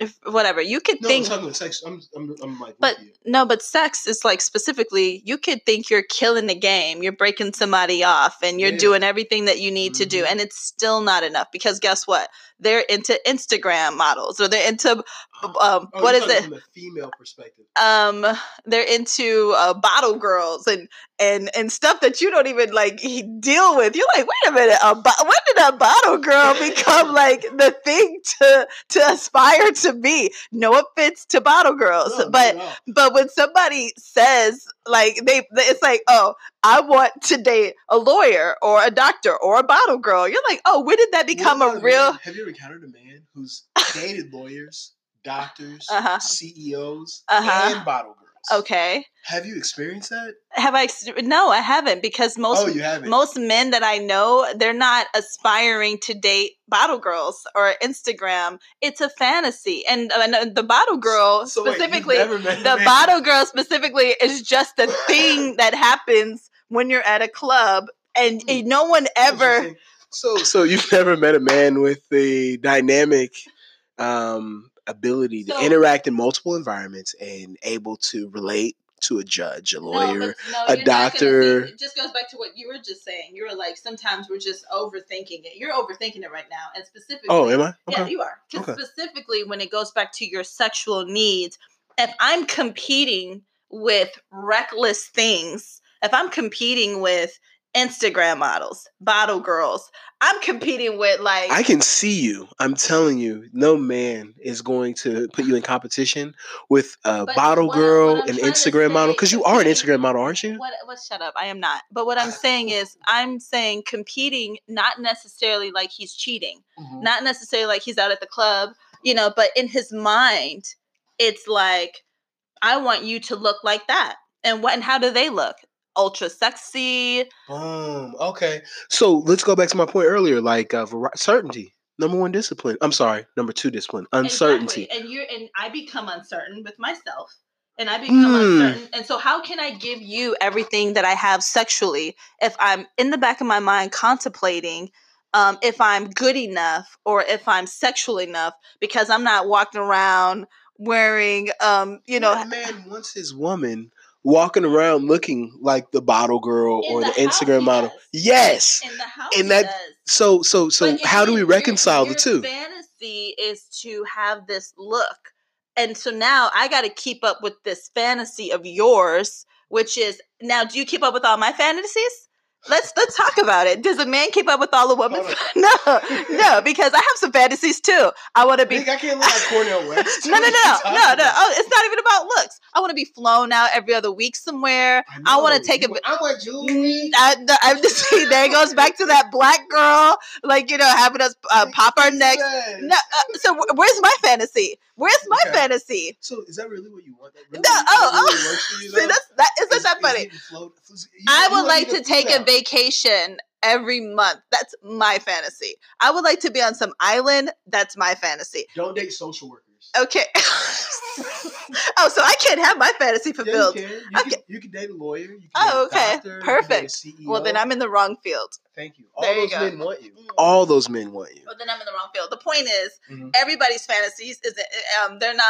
if, whatever. You could No, think I'm talking about sex. I'm, I'm, I'm like, But- no, but sex is like specifically, you could think you're killing the game, you're breaking somebody off, and you're Yeah. doing everything that you need to do, Mhm. and it's still not enough because guess what? They're into Instagram models, or they're into um, Oh, what is it? From the female perspective. Um, they're into uh, bottle girls and and and stuff that you don't even like deal with. You're like, wait a minute, a bo- when did a bottle girl become like the thing to to aspire to be? No offense to bottle girls, No, but all. but when somebody says like they, it's like, oh, I want to date a lawyer or a doctor or a bottle girl. You're like, oh, when did that become What a real? man- have you ever encountered a man who's dated lawyers, doctors, Uh-huh. CEOs, Uh-huh. and bottle girls? Okay, Have you experienced that? have I? ex- No, I haven't because most oh, you haven't. most men that I know, they're not aspiring to date bottle girls or Instagram. It's a fantasy, and, and the bottle girl So specifically, a the bottle girl specifically is just a thing that happens when you're at a club, and, and no one ever. So, so you've never met a man with the dynamic um, ability to So- interact in multiple environments and able to relate to a judge, a lawyer. no, a not gonna doctor. it just goes back to what you were just saying. You were like, sometimes we're just overthinking it. You're overthinking it right now, and oh, specifically, oh, am I? Yeah, you are. Okay. specifically when it goes back to your sexual needs, if I'm competing with reckless things, if I'm competing with Instagram models, bottle girls, I'm competing with like I can see you. I'm telling you, no man is going to put you in competition with a bottle what girl, what an Instagram model, because you are an. Instagram model, aren't you? What, what? Shut up! I am not. But what I'm saying is, I'm saying competing, not necessarily like he's cheating, Mhm. not necessarily like he's out at the club, you know, but in his mind, it's like, I want you to look like that. And what and how do they look? Ultra sexy. Boom. Okay. So let's go back to my point earlier, like uh, certainty. Number one discipline. I'm sorry. Number two discipline. Uncertainty. Exactly. And you're and I become uncertain with myself. And I become Hmm. uncertain. And so how can I give you everything that I have sexually if I'm in the back of my mind contemplating um, if I'm good enough or if I'm sexual enough because I'm not walking around wearing um, you know What man wants his woman walking around looking like the bottle girl In or the the, Instagram he model. does. Yes. in the house And that- does. So so so But how do we reconcile your, the two? fantasy is to have this look. And so now I got to keep up with this fantasy of yours, which is now do you keep up with all my fantasies? Let's let's talk about it. Does a man keep up with all the women's? no, no, because I have some fantasies too. I want to be Nick, I can't look like Cornel West. no, no, no, no, no, no. Oh, it's not even about looks. I want to be flown out every other week somewhere. I wanna know. take a You- vi- I want jewelry. I, I'm just there goes back to that black girl, like you know, having us uh, pop our necks. No, uh, so where's my fantasy? Where's my Okay. fantasy? So is that really what you want? That really, No, that oh, really oh. you, See, that's that isn't Is- that is funny? getting float- you- I would like to take float a vacation every month. That's my fantasy. I would like to be on some island. That's my fantasy. Don't date social workers. Okay. oh, so I can't have my fantasy Yeah, you fulfilled. can. You, Okay. can, you can date a lawyer. You can Oh, date a okay. doctor, you can date a Perfect. CEO. Well, then I'm in the wrong field. Thank you. All There those go. men want you. Mm. All those men want you. Well, then I'm in the wrong field. The point is, Mhm. everybody's fantasies is um, they're not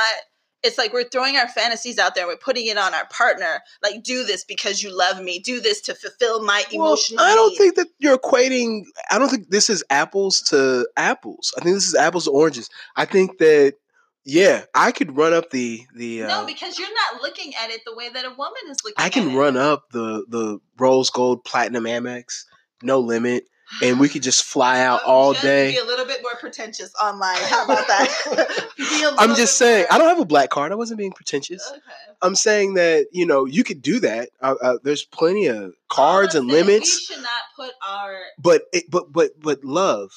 it's like we're throwing our fantasies out there we're putting it on our partner like do this because you love me do this to fulfill my well, emotional i don't think that you're equating i don't think this is apples to apples i think this is apples to oranges i think that yeah i could run up the the uh, no because you're not looking at it the way that a woman is looking at it. i can run up the the rose gold platinum amex no limit and we could just fly out oh, all day. Be a little bit more pretentious online. How about that? I'm just saying. More. I don't have a black card. I wasn't being pretentious. Okay. I'm saying that you know you could do that. Uh, uh, there's plenty of cards and limits. We should not put our. But it, but but but love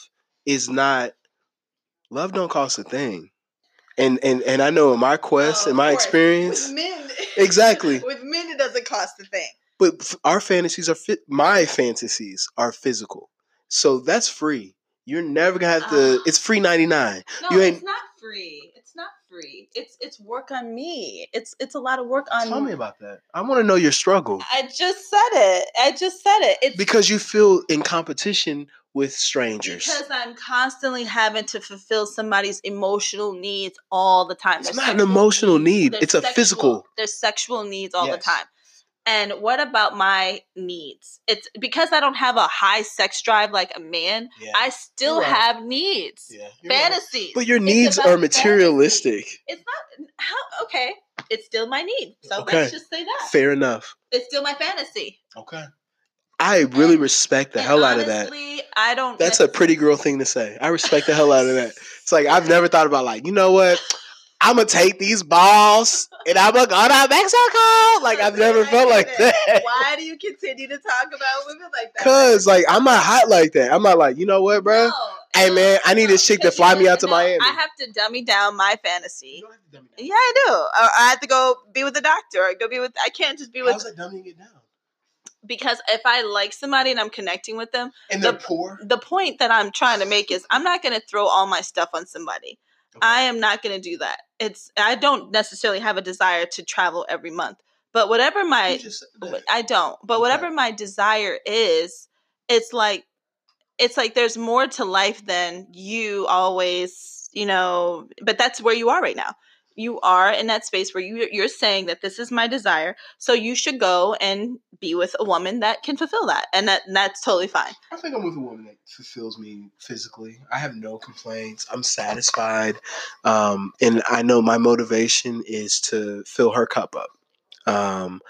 is not. Love don't cost a thing. And and and I know in my quest, oh, in my experience, men, exactly. with men, it doesn't cost a thing. But our fantasies are fit. My fantasies are physical. So that's free. You're never gonna have to. Uh, it's free ninety nine. No, you ain't, it's not free. It's not free. It's it's work on me. It's it's a lot of work on. Tell me about that. I want to know your struggle. I just said it. I just said it. It's because you feel in competition with strangers. Because I'm constantly having to fulfill somebody's emotional needs all the time. It's not an emotional need. It's sexual, a physical. There's sexual needs all yes. the time. And what about my needs? It's because I don't have a high sex drive like a man. Yeah. I still right. have needs, yeah, fantasies. Right. But your needs are materialistic. Fantasy. It's not how okay. It's still my need. So okay. let's just say that. Fair enough. It's still my fantasy. Okay. I really and, respect the hell honestly, out of that. I don't. That's a pretty girl thing to say. I respect the hell out of that. It's like I've never thought about like you know what I'm gonna take these balls and I'm gonna go to Mexico. Like I've never felt like that. Why do you continue to talk about women like that? Cause like I'm not hot like that. I'm not like you know what, bro. No, hey man, I need this chick to fly me out to Miami. I have to dummy down my fantasy. Down. Yeah, I do. I have to go be with the doctor. Or go be with. I can't just be with. How's that dumbing it down? Because if I like somebody and I'm connecting with them, and they're the, poor, the point that I'm trying to make is I'm not going to throw all my stuff on somebody. Okay. I am not going to do that. It's I don't necessarily have a desire to travel every month, but whatever my I don't. But okay. whatever my desire is, it's like it's like there's more to life than you always, you know, but that's where you are right now you are in that space where you you're saying that this is my desire so you should go and be with a woman that can fulfill that and that that's totally fine. I think i'm with a woman that fulfills me physically. I have no complaints. I'm satisfied um, and i know my motivation is to fill her cup up. Um,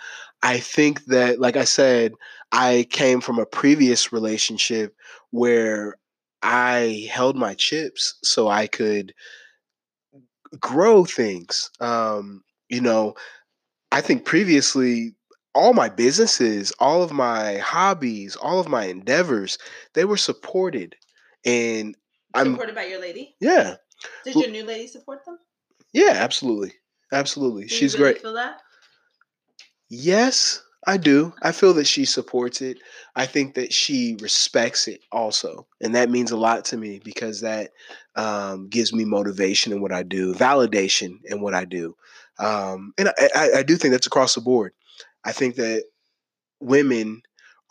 i think that like i said i came from a previous relationship where i held my chips so i could grow things. Um, you know, I think previously all my businesses, all of my hobbies, all of my endeavors, they were supported. And I'm supported by your lady? Yeah. Did your new lady support them? Yeah, absolutely. Absolutely. Do She's really great. Feel that? Yes, I do. I feel that she supports it. I think that she respects it also. And that means a lot to me because that um, gives me motivation in what I do, validation in what I do. Um, and I, I, I do think that's across the board. I think that women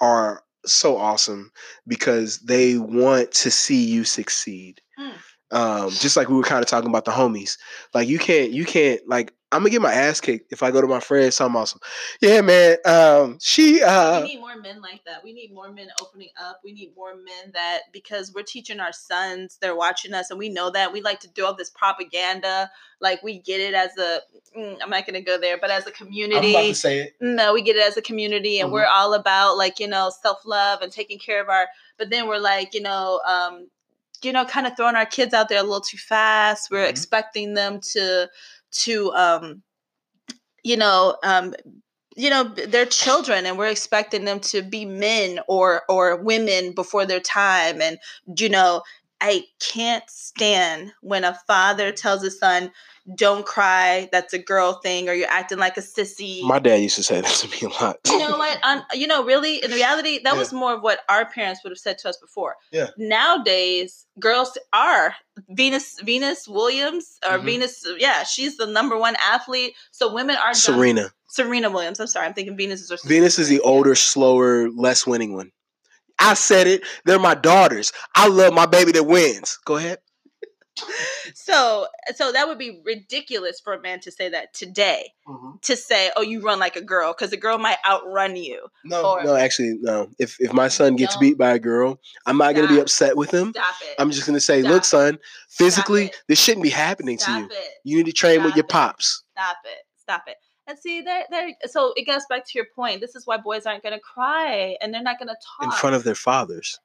are so awesome because they want to see you succeed. Mm. Um, just like we were kind of talking about the homies. Like you can't, you can't like I'm gonna get my ass kicked if I go to my friends. Something awesome. Yeah, man. Um, she. Uh, we need more men like that. We need more men opening up. We need more men that because we're teaching our sons, they're watching us, and we know that we like to do all this propaganda. Like we get it as a. Mm, I'm not gonna go there, but as a community. I'm about to say it. No, we get it as a community, and mm-hmm. we're all about like you know self love and taking care of our. But then we're like you know um, you know, kind of throwing our kids out there a little too fast. We're mm-hmm. expecting them to to um you know um you know they're children and we're expecting them to be men or or women before their time. And you know i can't stand when a father tells a son don't cry that's a girl thing or you're acting like a sissy. My dad used to say that to me a lot you know what? Um, you know really in reality that yeah. was more of what our parents would have said to us before. Yeah. Nowadays girls are venus venus williams or mm-hmm. venus yeah she's the number one athlete so women are serena. Done. serena williams i'm sorry i'm thinking venus is our venus is the older slower less winning one. I said it they're my daughters. I love my baby that wins. Go ahead so so that would be ridiculous for a man to say that today mm-hmm. to say oh you run like a girl because a girl might outrun you no or, no actually no if if my son gets beat by a girl i'm not going to be upset with him Stop it. i'm just going to say Stop look son physically this shouldn't be happening Stop to you it. you need to train Stop with your pops Stop it. Stop it. And see, there, there. So it goes back to your point. This is why boys aren't going to cry and they're not going to talk in front of their fathers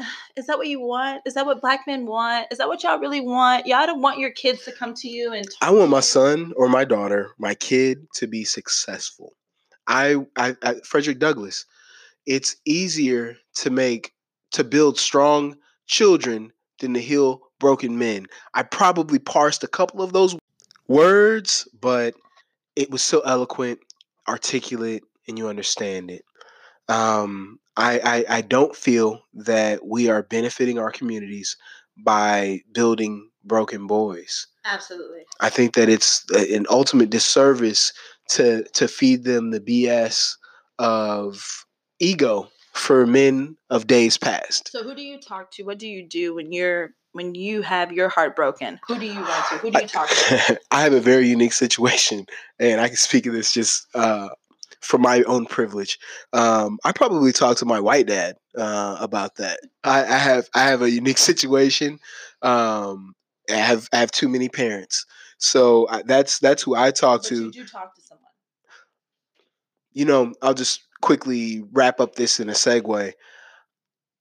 is that what you want? Is that what black men want? Is that what y'all really want? Y'all don't want your kids to come to you and I want my son or my daughter, my kid to be successful. I, I, I Frederick Douglass, it's easier to make to build strong children than to heal broken men. I probably parsed a couple of those words, but it was so eloquent, articulate, and you understand it. Um, I, I, I don't feel that we are benefiting our communities by building broken boys. Absolutely. I think that it's an ultimate disservice to to feed them the BS of ego for men of days past. So who do you talk to? What do you do when you're when you have your heart broken? Who do you run to? Who do you talk to? I have a very unique situation, and I can speak of this just uh, for my own privilege. Um, I probably talk to my white dad uh, about that. I, I, have I have a unique situation. Um, I have I have too many parents, so I, that's that's who I talk but to. You do talk to someone. You know, I'll just quickly wrap up this in a segue.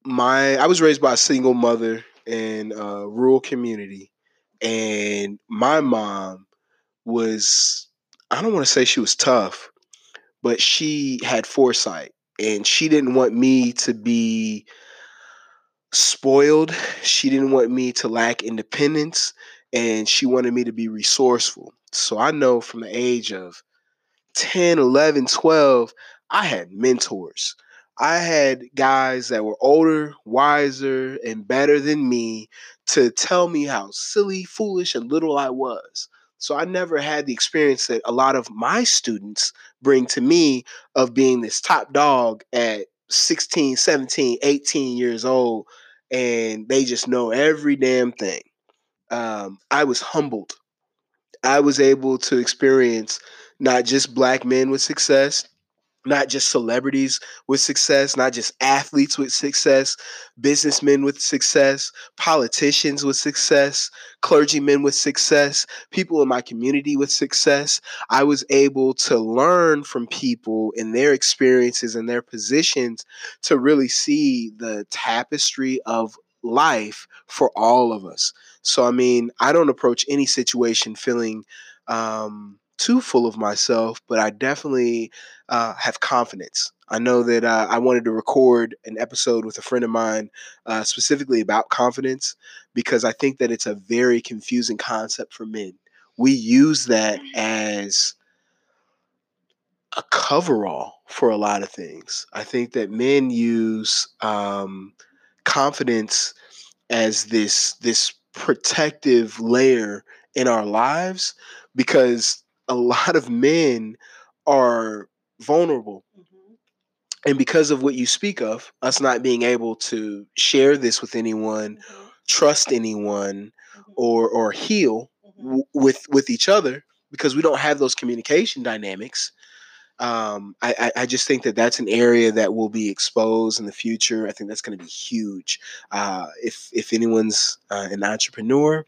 My I was raised by a single mother in a rural community, and my mom was I don't want to say she was tough, but she had foresight and she didn't want me to be spoiled. She didn't want me to lack independence and she wanted me to be resourceful. So I know from the age of 10, 11, 12, I had mentors. I had guys that were older, wiser, and better than me to tell me how silly, foolish, and little I was. So I never had the experience that a lot of my students bring to me of being this top dog at 16, 17, 18 years old, and they just know every damn thing. Um, I was humbled. I was able to experience not just black men with success, not just celebrities with success, not just athletes with success, businessmen with success, politicians with success, clergymen with success, people in my community with success. I was able to learn from people and their experiences and their positions to really see the tapestry of life for all of us. So, I mean, I don't approach any situation feeling um, too full of myself, but I definitely uh, have confidence. I know that uh, I wanted to record an episode with a friend of mine uh, specifically about confidence because I think that it's a very confusing concept for men. We use that as a coverall for a lot of things. I think that men use um, confidence as this this protective layer in our lives because a lot of men are vulnerable. Mm-hmm. And because of what you speak of, us not being able to share this with anyone, mm-hmm. trust anyone, mm-hmm. or or heal mm-hmm. w- with with each other, because we don't have those communication dynamics. Um, I, I, just think that that's an area that will be exposed in the future. I think that's going to be huge. Uh, if if anyone's uh, an entrepreneur,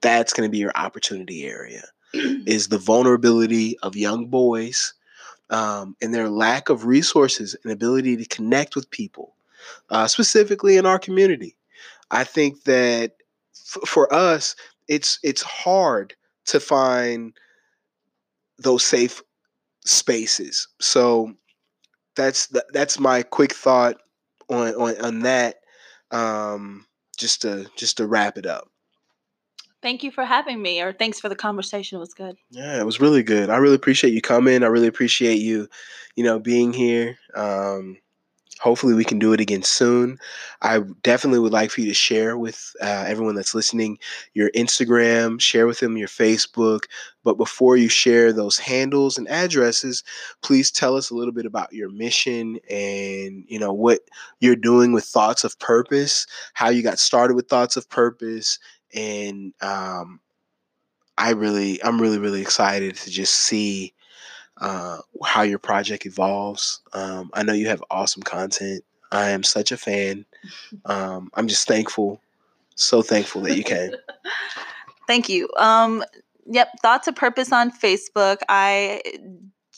that's going to be your opportunity area is the vulnerability of young boys um, and their lack of resources and ability to connect with people, uh, specifically in our community. I think that f- for us, it's it's hard to find those safe spaces. So that's th- that's my quick thought on on, on that. Um, just to just to wrap it up. Thank you for having me, or thanks for the conversation. It was good. Yeah, it was really good. I really appreciate you coming. I really appreciate you, you know, being here. Um, hopefully we can do it again soon i definitely would like for you to share with uh, everyone that's listening your instagram share with them your facebook but before you share those handles and addresses please tell us a little bit about your mission and you know what you're doing with thoughts of purpose how you got started with thoughts of purpose and um, I really, I'm really, really excited to just see uh, how your project evolves. Um, I know you have awesome content. I am such a fan. Um, I'm just thankful, so thankful that you came. Thank you. Um, yep, Thoughts of Purpose on Facebook. I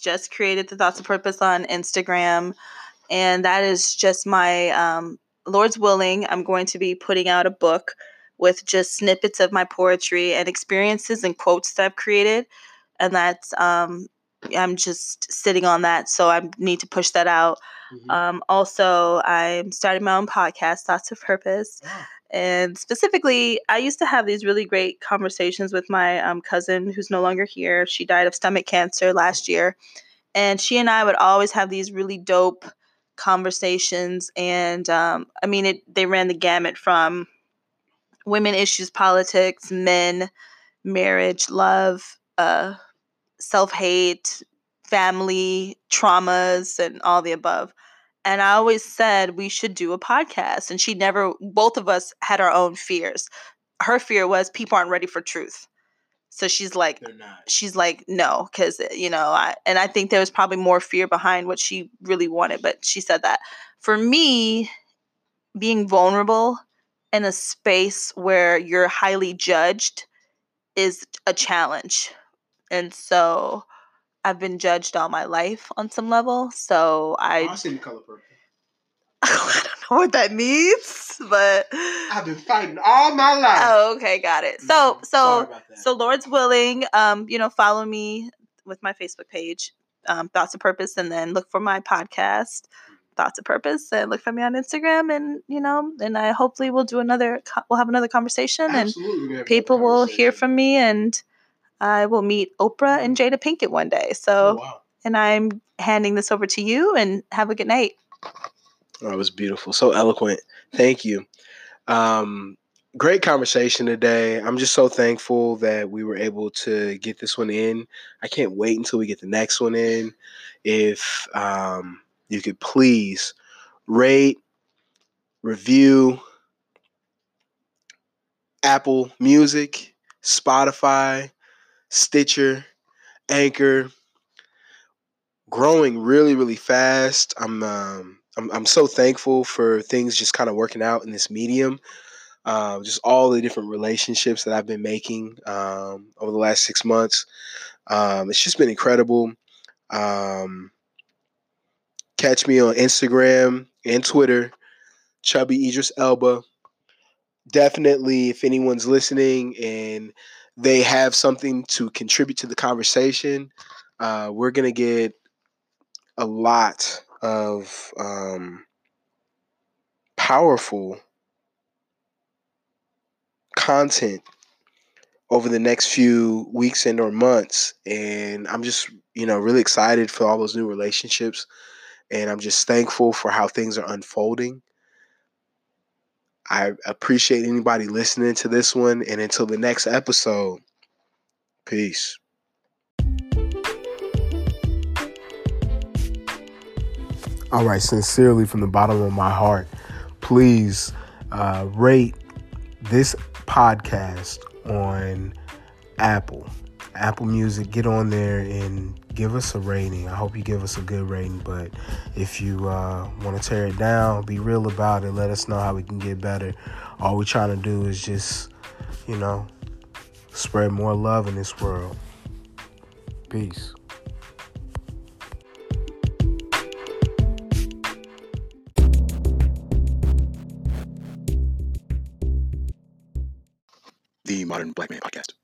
just created the Thoughts of Purpose on Instagram, and that is just my um, Lord's willing. I'm going to be putting out a book with just snippets of my poetry and experiences and quotes that I've created, and that's um, I'm just sitting on that, so I need to push that out. Mm-hmm. Um, also, I'm starting my own podcast, Thoughts of Purpose. Yeah. And specifically, I used to have these really great conversations with my um, cousin who's no longer here. She died of stomach cancer last year. And she and I would always have these really dope conversations. And um, I mean, it, they ran the gamut from women issues, politics, men, marriage, love, uh, self hate, family traumas, and all the above. And I always said we should do a podcast. And she never, both of us had our own fears. Her fear was people aren't ready for truth. So she's like, she's like, no, because you know, I and I think there was probably more fear behind what she really wanted, but she said that. For me, being vulnerable in a space where you're highly judged is a challenge, and so I've been judged all my life on some level. So I. Oh, I see the color purple. I don't know what that means, but I've been fighting all my life. Oh, okay, got it. So, mm-hmm. so, so, Lord's willing, um, you know, follow me with my Facebook page, um, Thoughts of Purpose, and then look for my podcast, Thoughts of Purpose, and look for me on Instagram, and you know, and I hopefully we'll do another, we'll have another conversation, Absolutely. and people will hear from me, and I will meet Oprah and Jada Pinkett one day. So, oh, wow. and I'm handing this over to you, and have a good night. Oh, it was beautiful. So eloquent. Thank you. Um, great conversation today. I'm just so thankful that we were able to get this one in. I can't wait until we get the next one in. If um, you could please rate, review Apple Music, Spotify, Stitcher, Anchor, growing really, really fast. I'm um, I'm, I'm so thankful for things just kind of working out in this medium. Uh, just all the different relationships that I've been making um, over the last six months. Um, it's just been incredible. Um, catch me on Instagram and Twitter, Chubby Idris Elba. Definitely, if anyone's listening and they have something to contribute to the conversation, uh, we're gonna get a lot of um, powerful content over the next few weeks and or months and i'm just you know really excited for all those new relationships and i'm just thankful for how things are unfolding i appreciate anybody listening to this one and until the next episode peace All right, sincerely from the bottom of my heart, please uh, rate this podcast on Apple. Apple Music, get on there and give us a rating. I hope you give us a good rating, but if you uh, want to tear it down, be real about it. Let us know how we can get better. All we're trying to do is just, you know, spread more love in this world. Peace. the Modern Black Man Podcast.